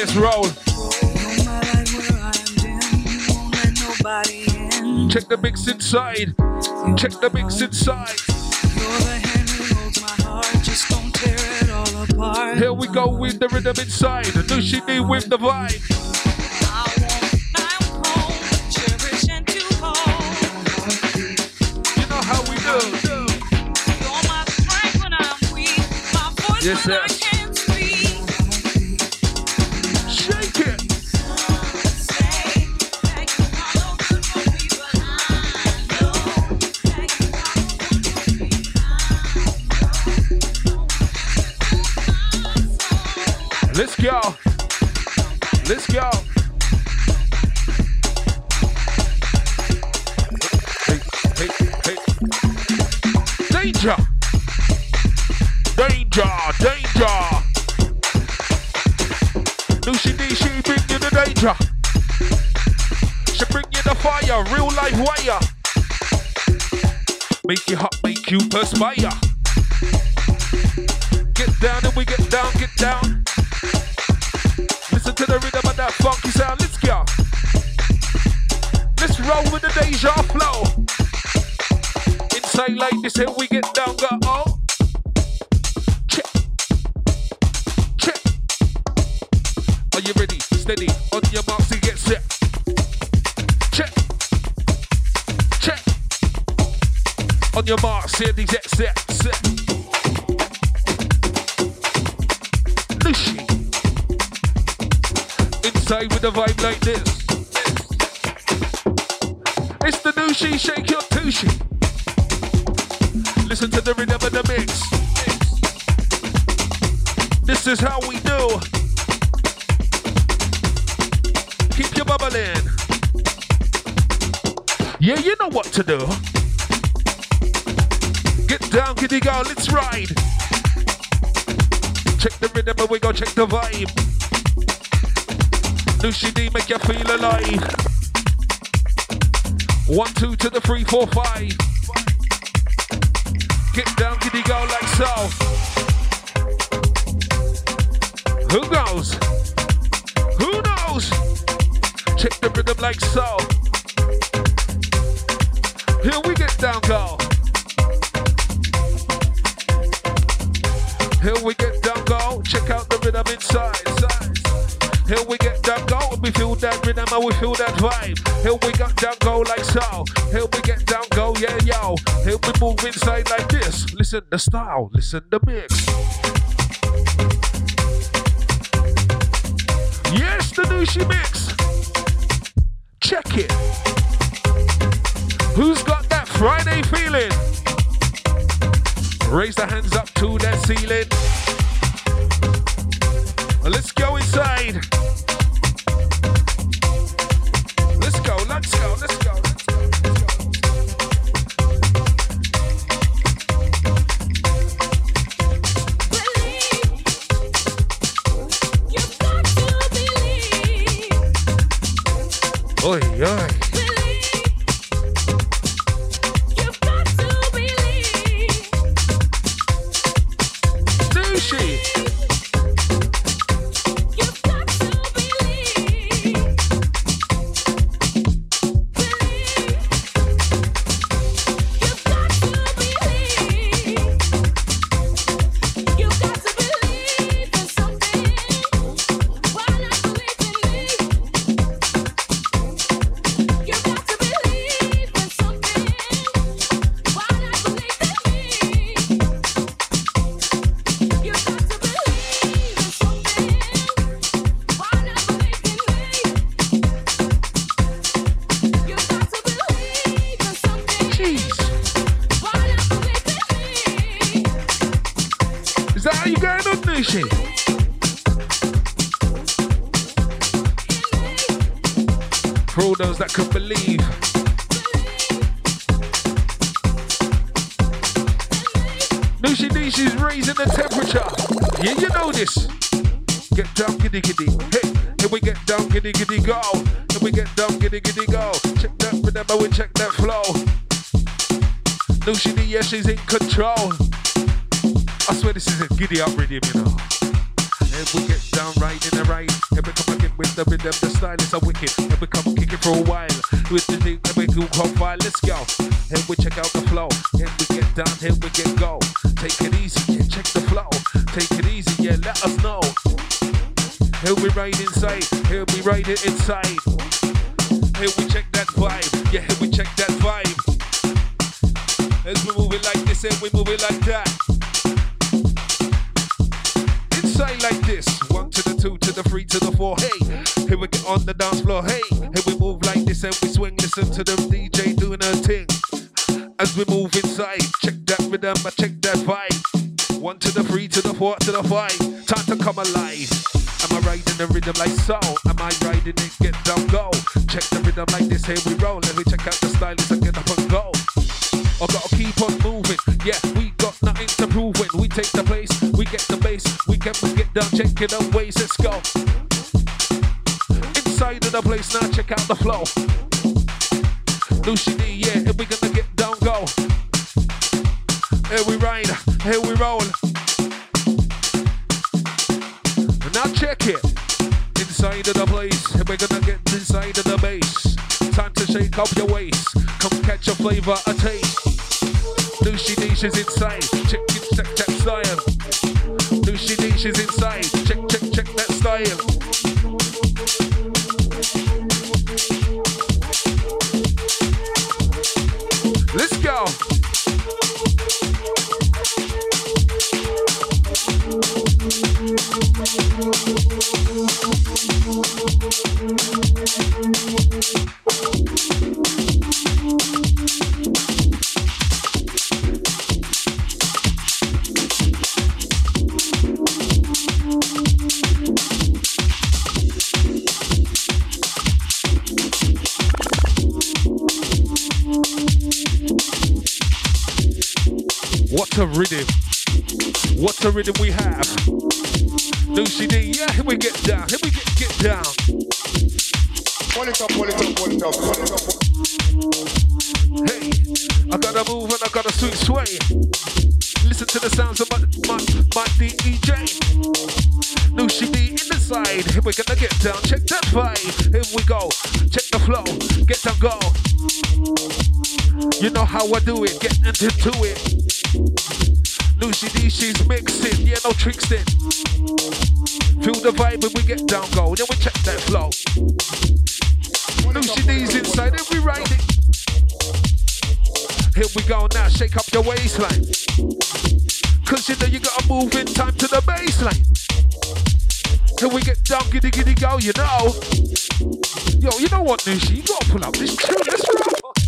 Let's roll. Check the mix inside. Check the mix inside. Here we go with the rhythm inside. New she need with the vibe. Wire. Make you hot, make you perspire. Get down and we get down, get down. Listen to the rhythm of that funky sound. Let's go. Let's roll with the deja flow. Inside like this, here we get down, your marks, get set, set. Lucy. Inside with a vibe like this. It's the new she, shake your tushy. Listen to the rhythm of the mix. This is how we do. Keep your bubbling. Yeah, you know what to do. Kitty girl, let's ride. Check the rhythm and we go check the vibe. Lucy D make you feel alive. One, two to the three, four, five. Get down, kitty girl, like so. Who knows? Who knows? Check the rhythm like so. Here we get down, girl. Here we get down, go. Check out the rhythm inside. Here we get down, go. We feel that rhythm and we feel that vibe. Here we got down, go like so. Here we get down, go, yeah, yo. Here we move inside like this. Listen the style, listen the mix. Yes, the Noushii mix. Check it. Who's got that Friday feeling? Raise the hands up to that ceiling. Let's go inside. To the five. Time to come alive. Am I riding the rhythm like so? Am I riding it? Get down, go. Check the rhythm like this, here we roll. Let me check out the stylist and get up and go. I gotta keep on moving. Yeah, we got nothing to prove when we take the place. We get the bass. We can we get down, check it ways. Let's go. Inside of the place now, check out the flow. Noushii D, yeah, if we gonna get down, go. Here we ride, here we roll. Now check it. Inside of the place, we're gonna get inside of the bass. Time to shake up your waist. Come catch a flavor, a taste. Noushii D, she's inside. Check check, check style. Noushii D, she's inside. Check, check, check that style. A rhythm. What a rhythm we have. Noushii D, yeah, here we get down. Here we get, get down. Pull it up, pull it up, pull it up, pull it up. Hey, I gotta move and I gotta swing sway. Listen to the sounds of my, my, my DJ. Noushii D in the side. Here we gonna get down. Check that vibe. Here we go. Check the flow. Get down, go. You know how I do it. Get into it. Noushii D, she's mixing. Yeah, no tricks in. Feel the vibe when we get down, go. Then we check that flow. Noushii D's inside and we ride it. Here we go now, shake up your waistline. Cause you know you gotta move in time to the baseline. Here we get down, giddy giddy go, you know. Yo, you know what, Noushii? You gotta pull up this tune, let's roll.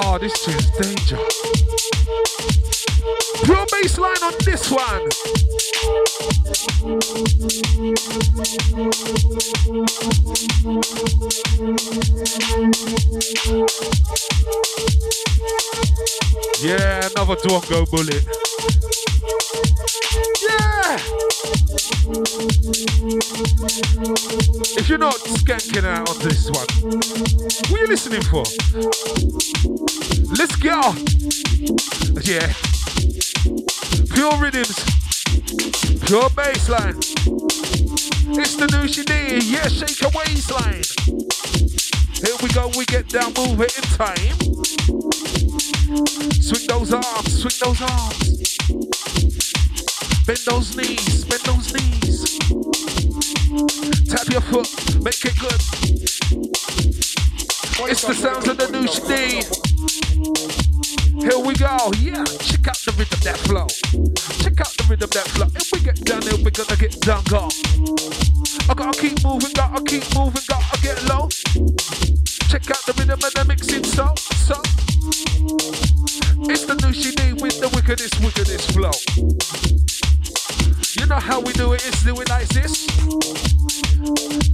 Oh, this tune's danger. Pure baseline on this one. Yeah, another Dwongo bullet. Yeah! If you're not skanking out on this one, what are you listening for? Let's go! Yeah. Pure rhythms, pure bassline. It's the Noushii D, yeah, shake a waistline. Here we go, we get down, move it in time. Swing those arms, swing those arms. Bend those knees, bend those knees. Tap your foot, make it good. It's the sounds of the Noushii D. Here we go, yeah. Check out the rhythm that flow. Check out the rhythm that flow. If we get down there, we're gonna get down, go. I gotta keep moving, gotta keep moving, gotta get low. Check out the rhythm and the mixing, so, so. It's the Noushii D with the wickedest, wickedest flow. You know how we do it, it's doing like this.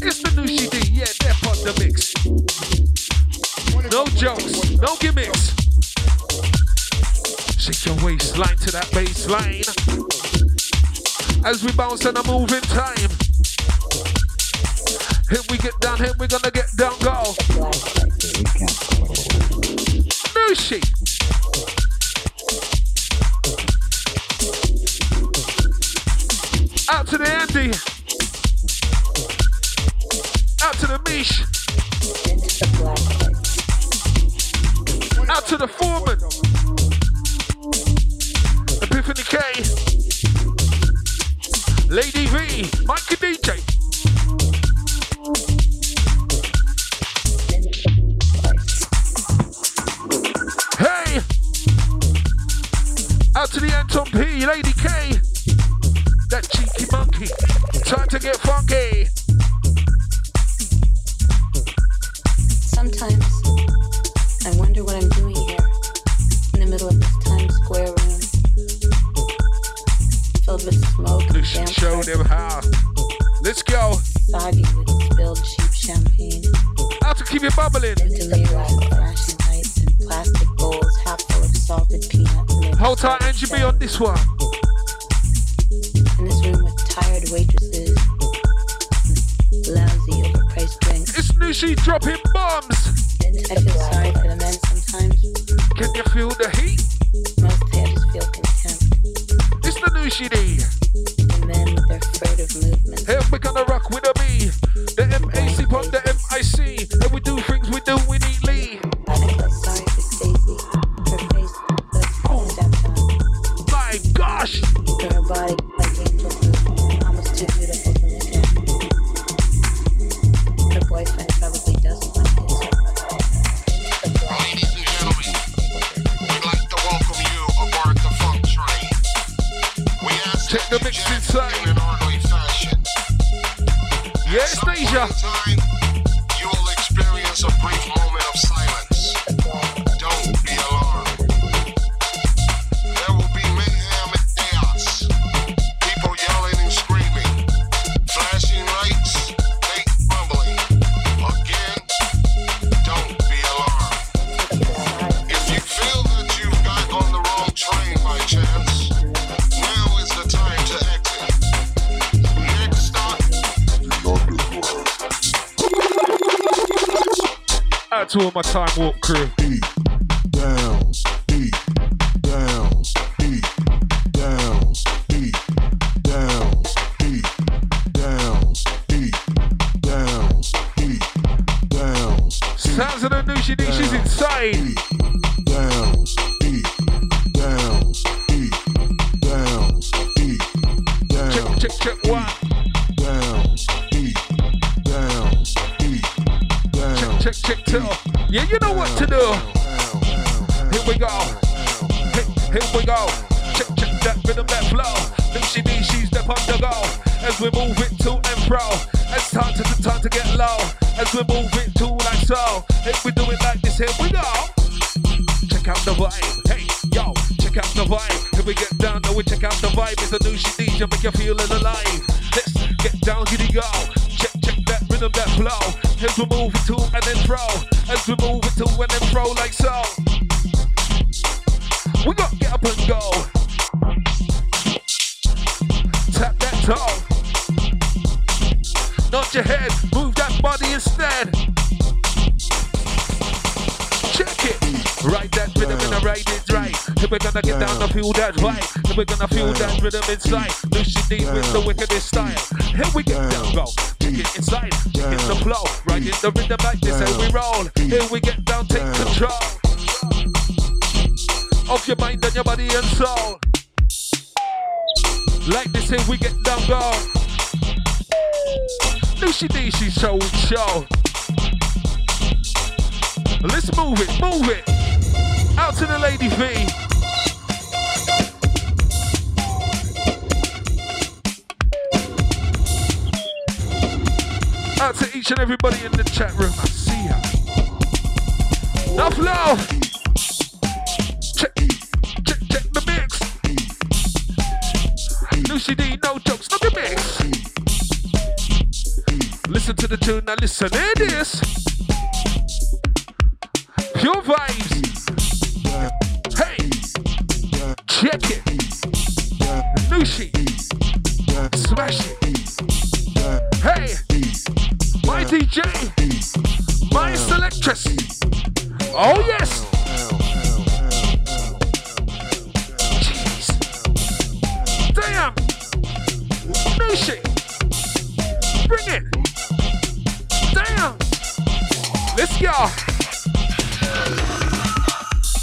It's the Noushii D, yeah, they're on the mix. No jokes, no gimmicks. Shake your waistline to that bass line. As we bounce and a move in time. Here we get down, here we're gonna get down, go. Noushii. Out to the Andy. Out to the Mish. Out to the foreman. My time walk crew. We got get up and go. Tap that toe. Nod your head, move that body instead. Check it. Right that rhythm and I ride it right. Then we're gonna get down and feel that vibe. Then we're gonna feel that rhythm inside. Noushii D with the wickedest style. Here we get down, go. Check it inside. Check it the flow. Right in the rhythm like this and we roll. Here we get down, take control. Of your mind and your body and soul. Like this, here we get down, go. Noushii D, she's show and show. Let's move it, move it. Out to the lady V. Out to each and everybody in the chat room. I see ya. Enough love. Noushii D, no jokes, not the mix. Listen to the tune, now listen, it is. Pure vibes. Hey, check it. Noushii. Smash it. Hey, my DJ. My selectress. Oh, yes. Noushii. Bring it. Damn. Let's go.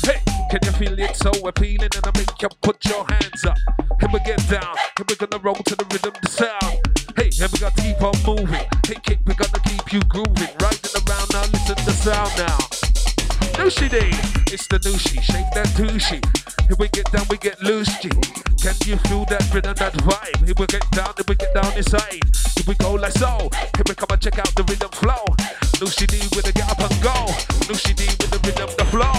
Hey, can you feel it so appealing? And I make you put your hands up. Here we get down. Here we gonna roll to the rhythm, the sound. Hey, here we gotta keep on moving. Hey, kick, we gonna keep you grooving. Riding around now, listen to the sound now. Noushii D, it's the Noushii, shake that douchey. Here we get down, we get loose, G. Can you feel that rhythm, that vibe? Here we get down, here we get down inside. Here we go like so. Here we come and check out the rhythm flow. Noushii D with the get up and go. Noushii D with the rhythm, the flow.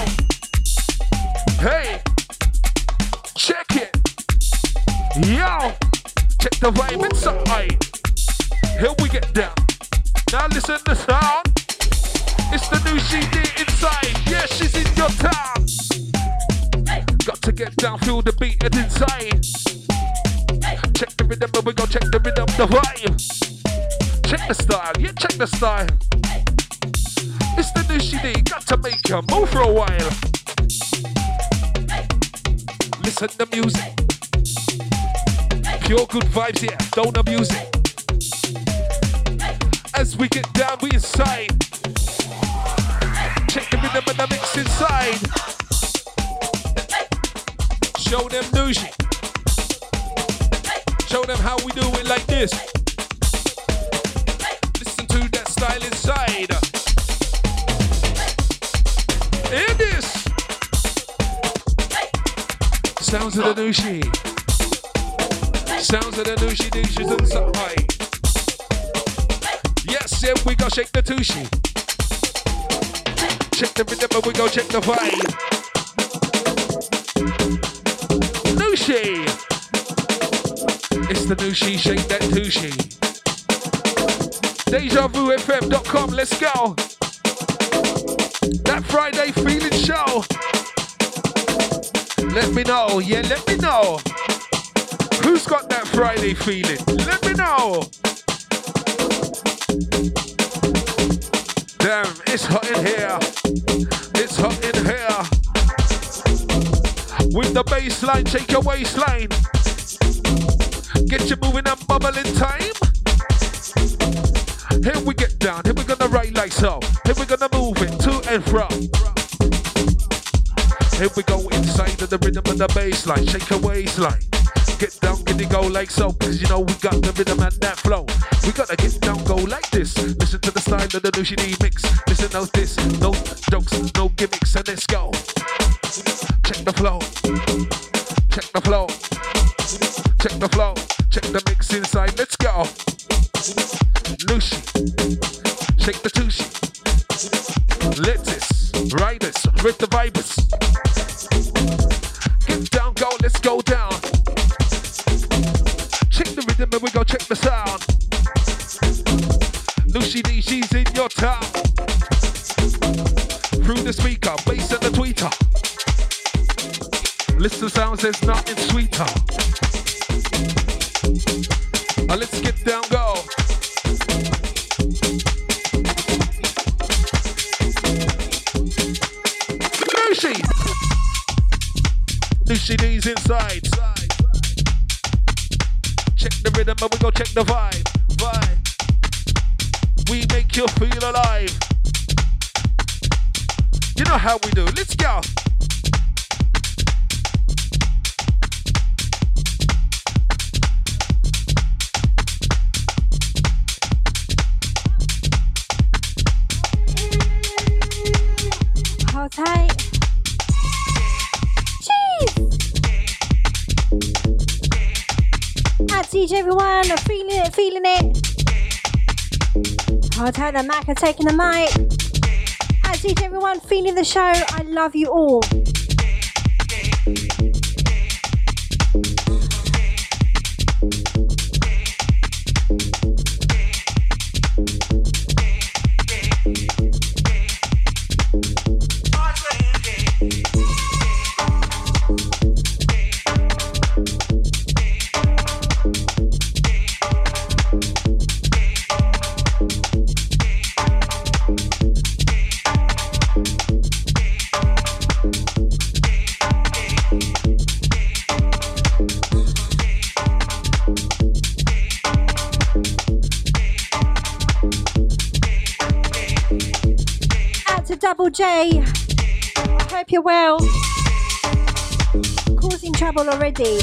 Hey, check it. Yo, check the vibe inside. Here we get down. Now listen to the sound. It's the Noushii D inside. Yeah, she's in your town. Got to get down, feel the beat and inside. Check the rhythm, and we go check the rhythm, the vibe. Check the style, yeah, check the style. It's the Noushii D, got to make you move for a while. Listen to music. Pure good vibes, yeah, don't abuse it. As we get down, we inside. Check the rhythm and the mix inside. Show them Noushii. Show them how we do it like this. Listen to that style inside. It is. Sounds of the Noushii. Sounds of the Noushii douches inside. Yes, yeah, we go shake the Tushi. Check the rhythm and we go check the vibe. Noushii. It's the Noushii, shake that Tushi. DejaVuFM.com, let's go. That Friday feeling show. Let me know, yeah, let me know. Who's got that Friday feeling? Let me know. Damn, it's hot in here. With the bass line, shake your waistline. Get you moving and bubbling time. Here we get down, here we gonna ride like so. Here we gonna move it to and fro. Here we go inside of the rhythm of the bass line, shake your waistline. Get down, get it go like so, cause you know we got the rhythm and that flow. We gotta get down, go like this. Listen to the style of the Noushii D mix. Listen, no this, no jokes, no gimmicks, and let's go. Check the flow, check the flow, check the flow, check the mix inside, let's go. Noushii, shake the tushi. ride riders, with the vibers. And we go check the sound. Noushii D, she's in your town. Through the speaker, bass and the tweeter. Listen sounds, there's nothing sweeter. Now let's get down, go. Noushii! Noushii D's inside. Check the rhythm and we go check the vibe. Vibe. We make you feel alive. You know how we do. Let's go. Tight. Out each everyone, feeling it, feeling it. Hold tight, the Mac are taking the mic. Out to each everyone, feeling the show. I love you all. J. I hope you're well. Causing trouble already.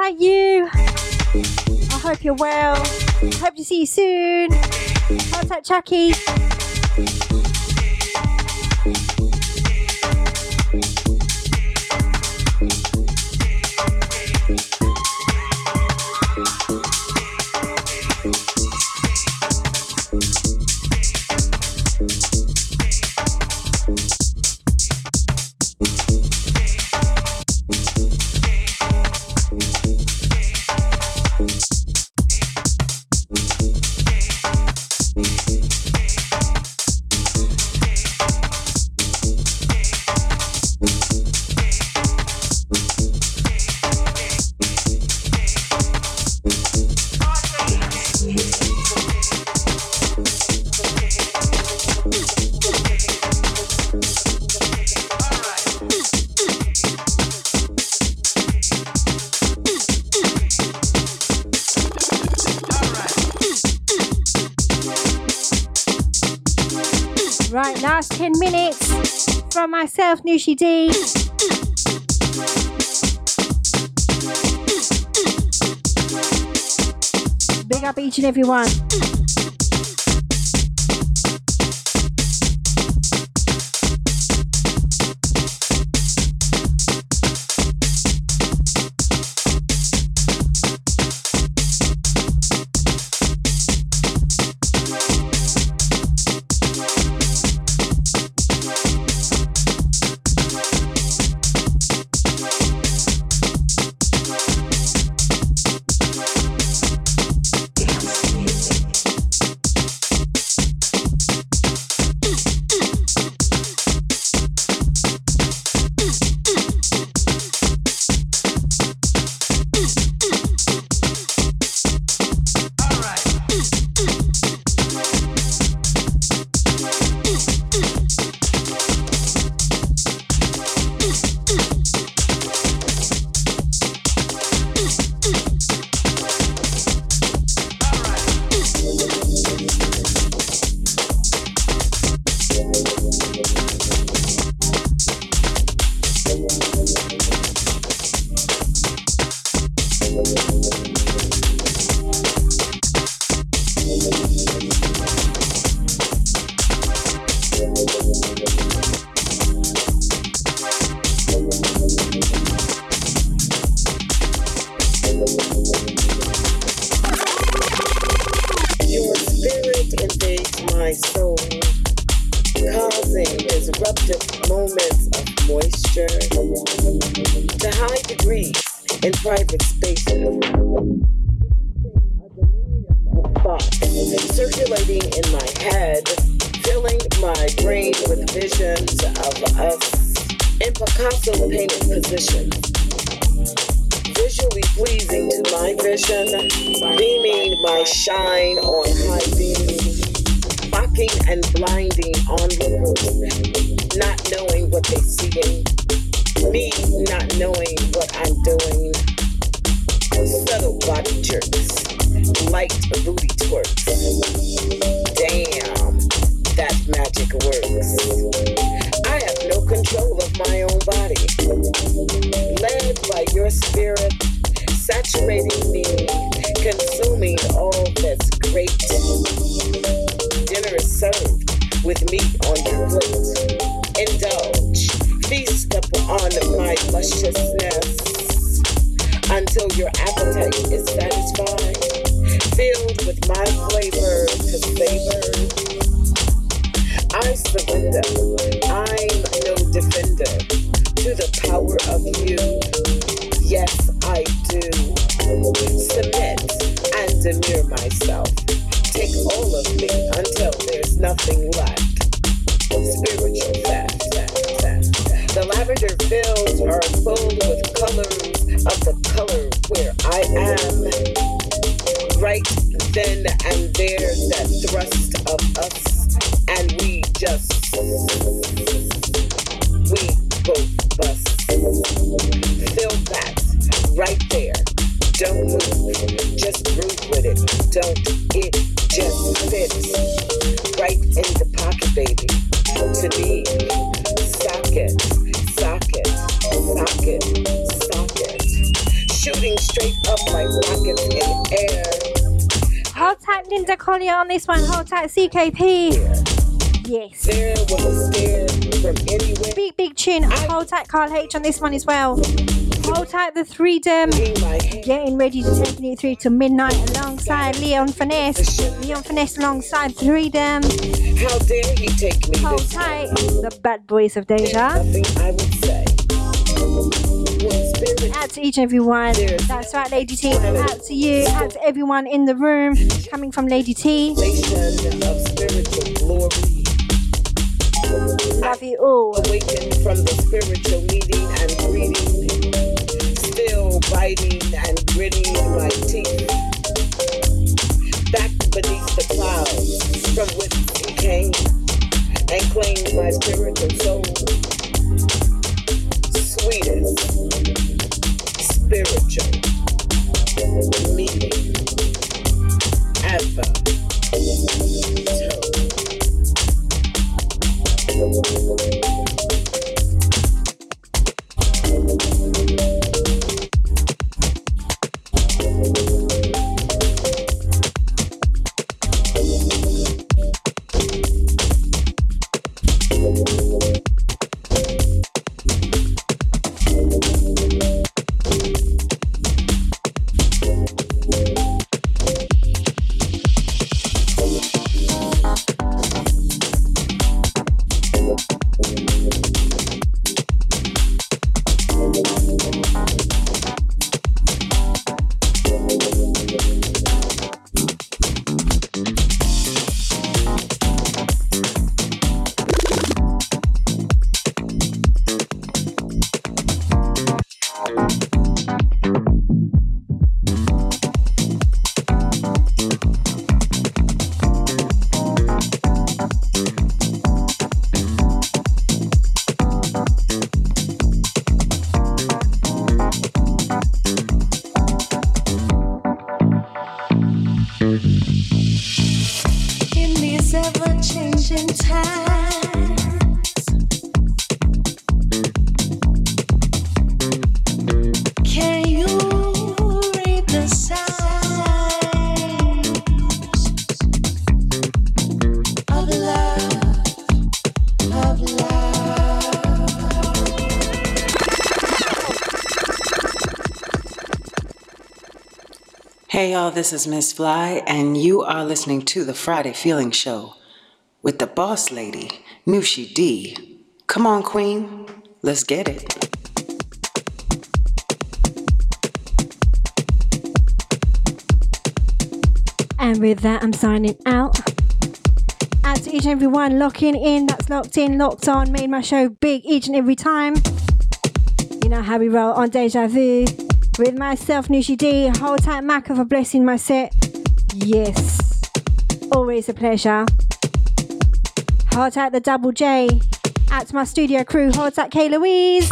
Tight, you. I hope you're well. Hope to see you soon. Hold tight, Chucky. Myself, Noushii D. Big up each and every one. Saturating me, consuming all that's great. Dinner is served with meat on your plate. Indulge, feast upon my lusciousness until your appetite is satisfied, filled with my flavor to savor. I surrender. I'm no defender to the power of you. Yes, Do. Submit and demure myself. Take all of me until there's nothing left. Spiritual theft. The lavender fields are full with colors of the color where I am. Right then and there, that thrust of us, and we just, Linda on this one. Hold tight, CKP. Yes. Big, big tune. Hold tight, Carl H on this one as well. Hold tight, the freedom. Getting ready to take it through to midnight alongside Leon Finesse. Leon Finesse alongside Freedom. How dare he take me Hold tight, the bad boys of Deja. Out to each and every. That's right, Lady T. Out to you. Out to everyone in the room. Coming from Lady T. Love you all. Awakened from the spiritual meeting and greeting. Still biting and gritting my teeth. Back beneath the clouds from which he came and claimed my spiritual soul. Sweetest spiritual meeting ever. In y'all, this is Miss Fly, and you are listening to the Friday Feeling Show with the boss lady, Noushii D. Come on, Queen, let's get it. And with that, I'm signing out. Out to each and every one locking in, that's locked in, locked on, made my show big each and every time. You know how we roll on Deja Vu with myself, Noushii D. Hold tight, Maca, for blessing my set. Yes, always a pleasure. Hold tight, the double J. Out to my studio crew, hold tight, K Louise.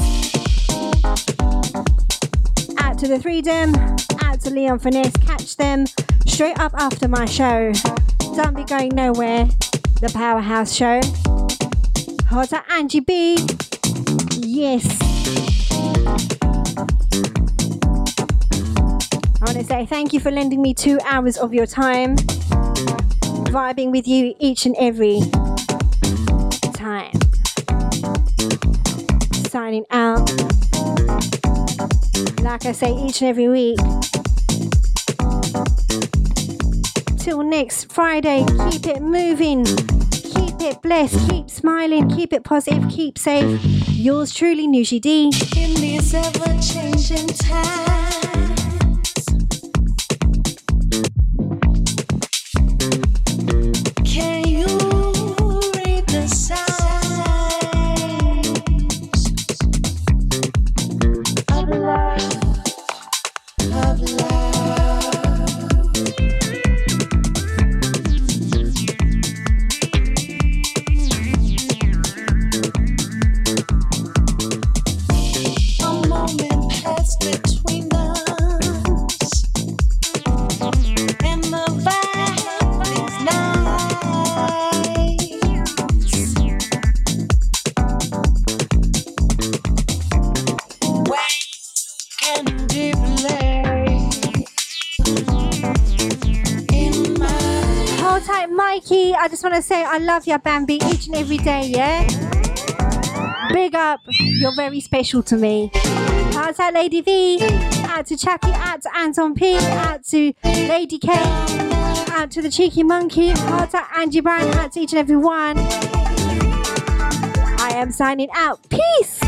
Out to the Freedom, out to Leon Finesse, catch them straight up after my show. Don't be going nowhere. The Powerhouse Show. Hold tight, Angie B. Yes. Want to say thank you for lending me two hours of your time, vibing with you each and every time. Signing out. Like I say each and every week. Till next Friday, keep it moving, keep it blessed, keep smiling, keep it positive, keep safe. Yours truly, Noushii D. In ever changing I love you, Bambi, each and every day, yeah? Big up. You're very special to me. Hold tight, Lady V. Out to Chucky, out to Anton P, out to Lady K, out to the Cheeky Monkey, out to Angie Brown, out to each and every one. I am signing out. Peace.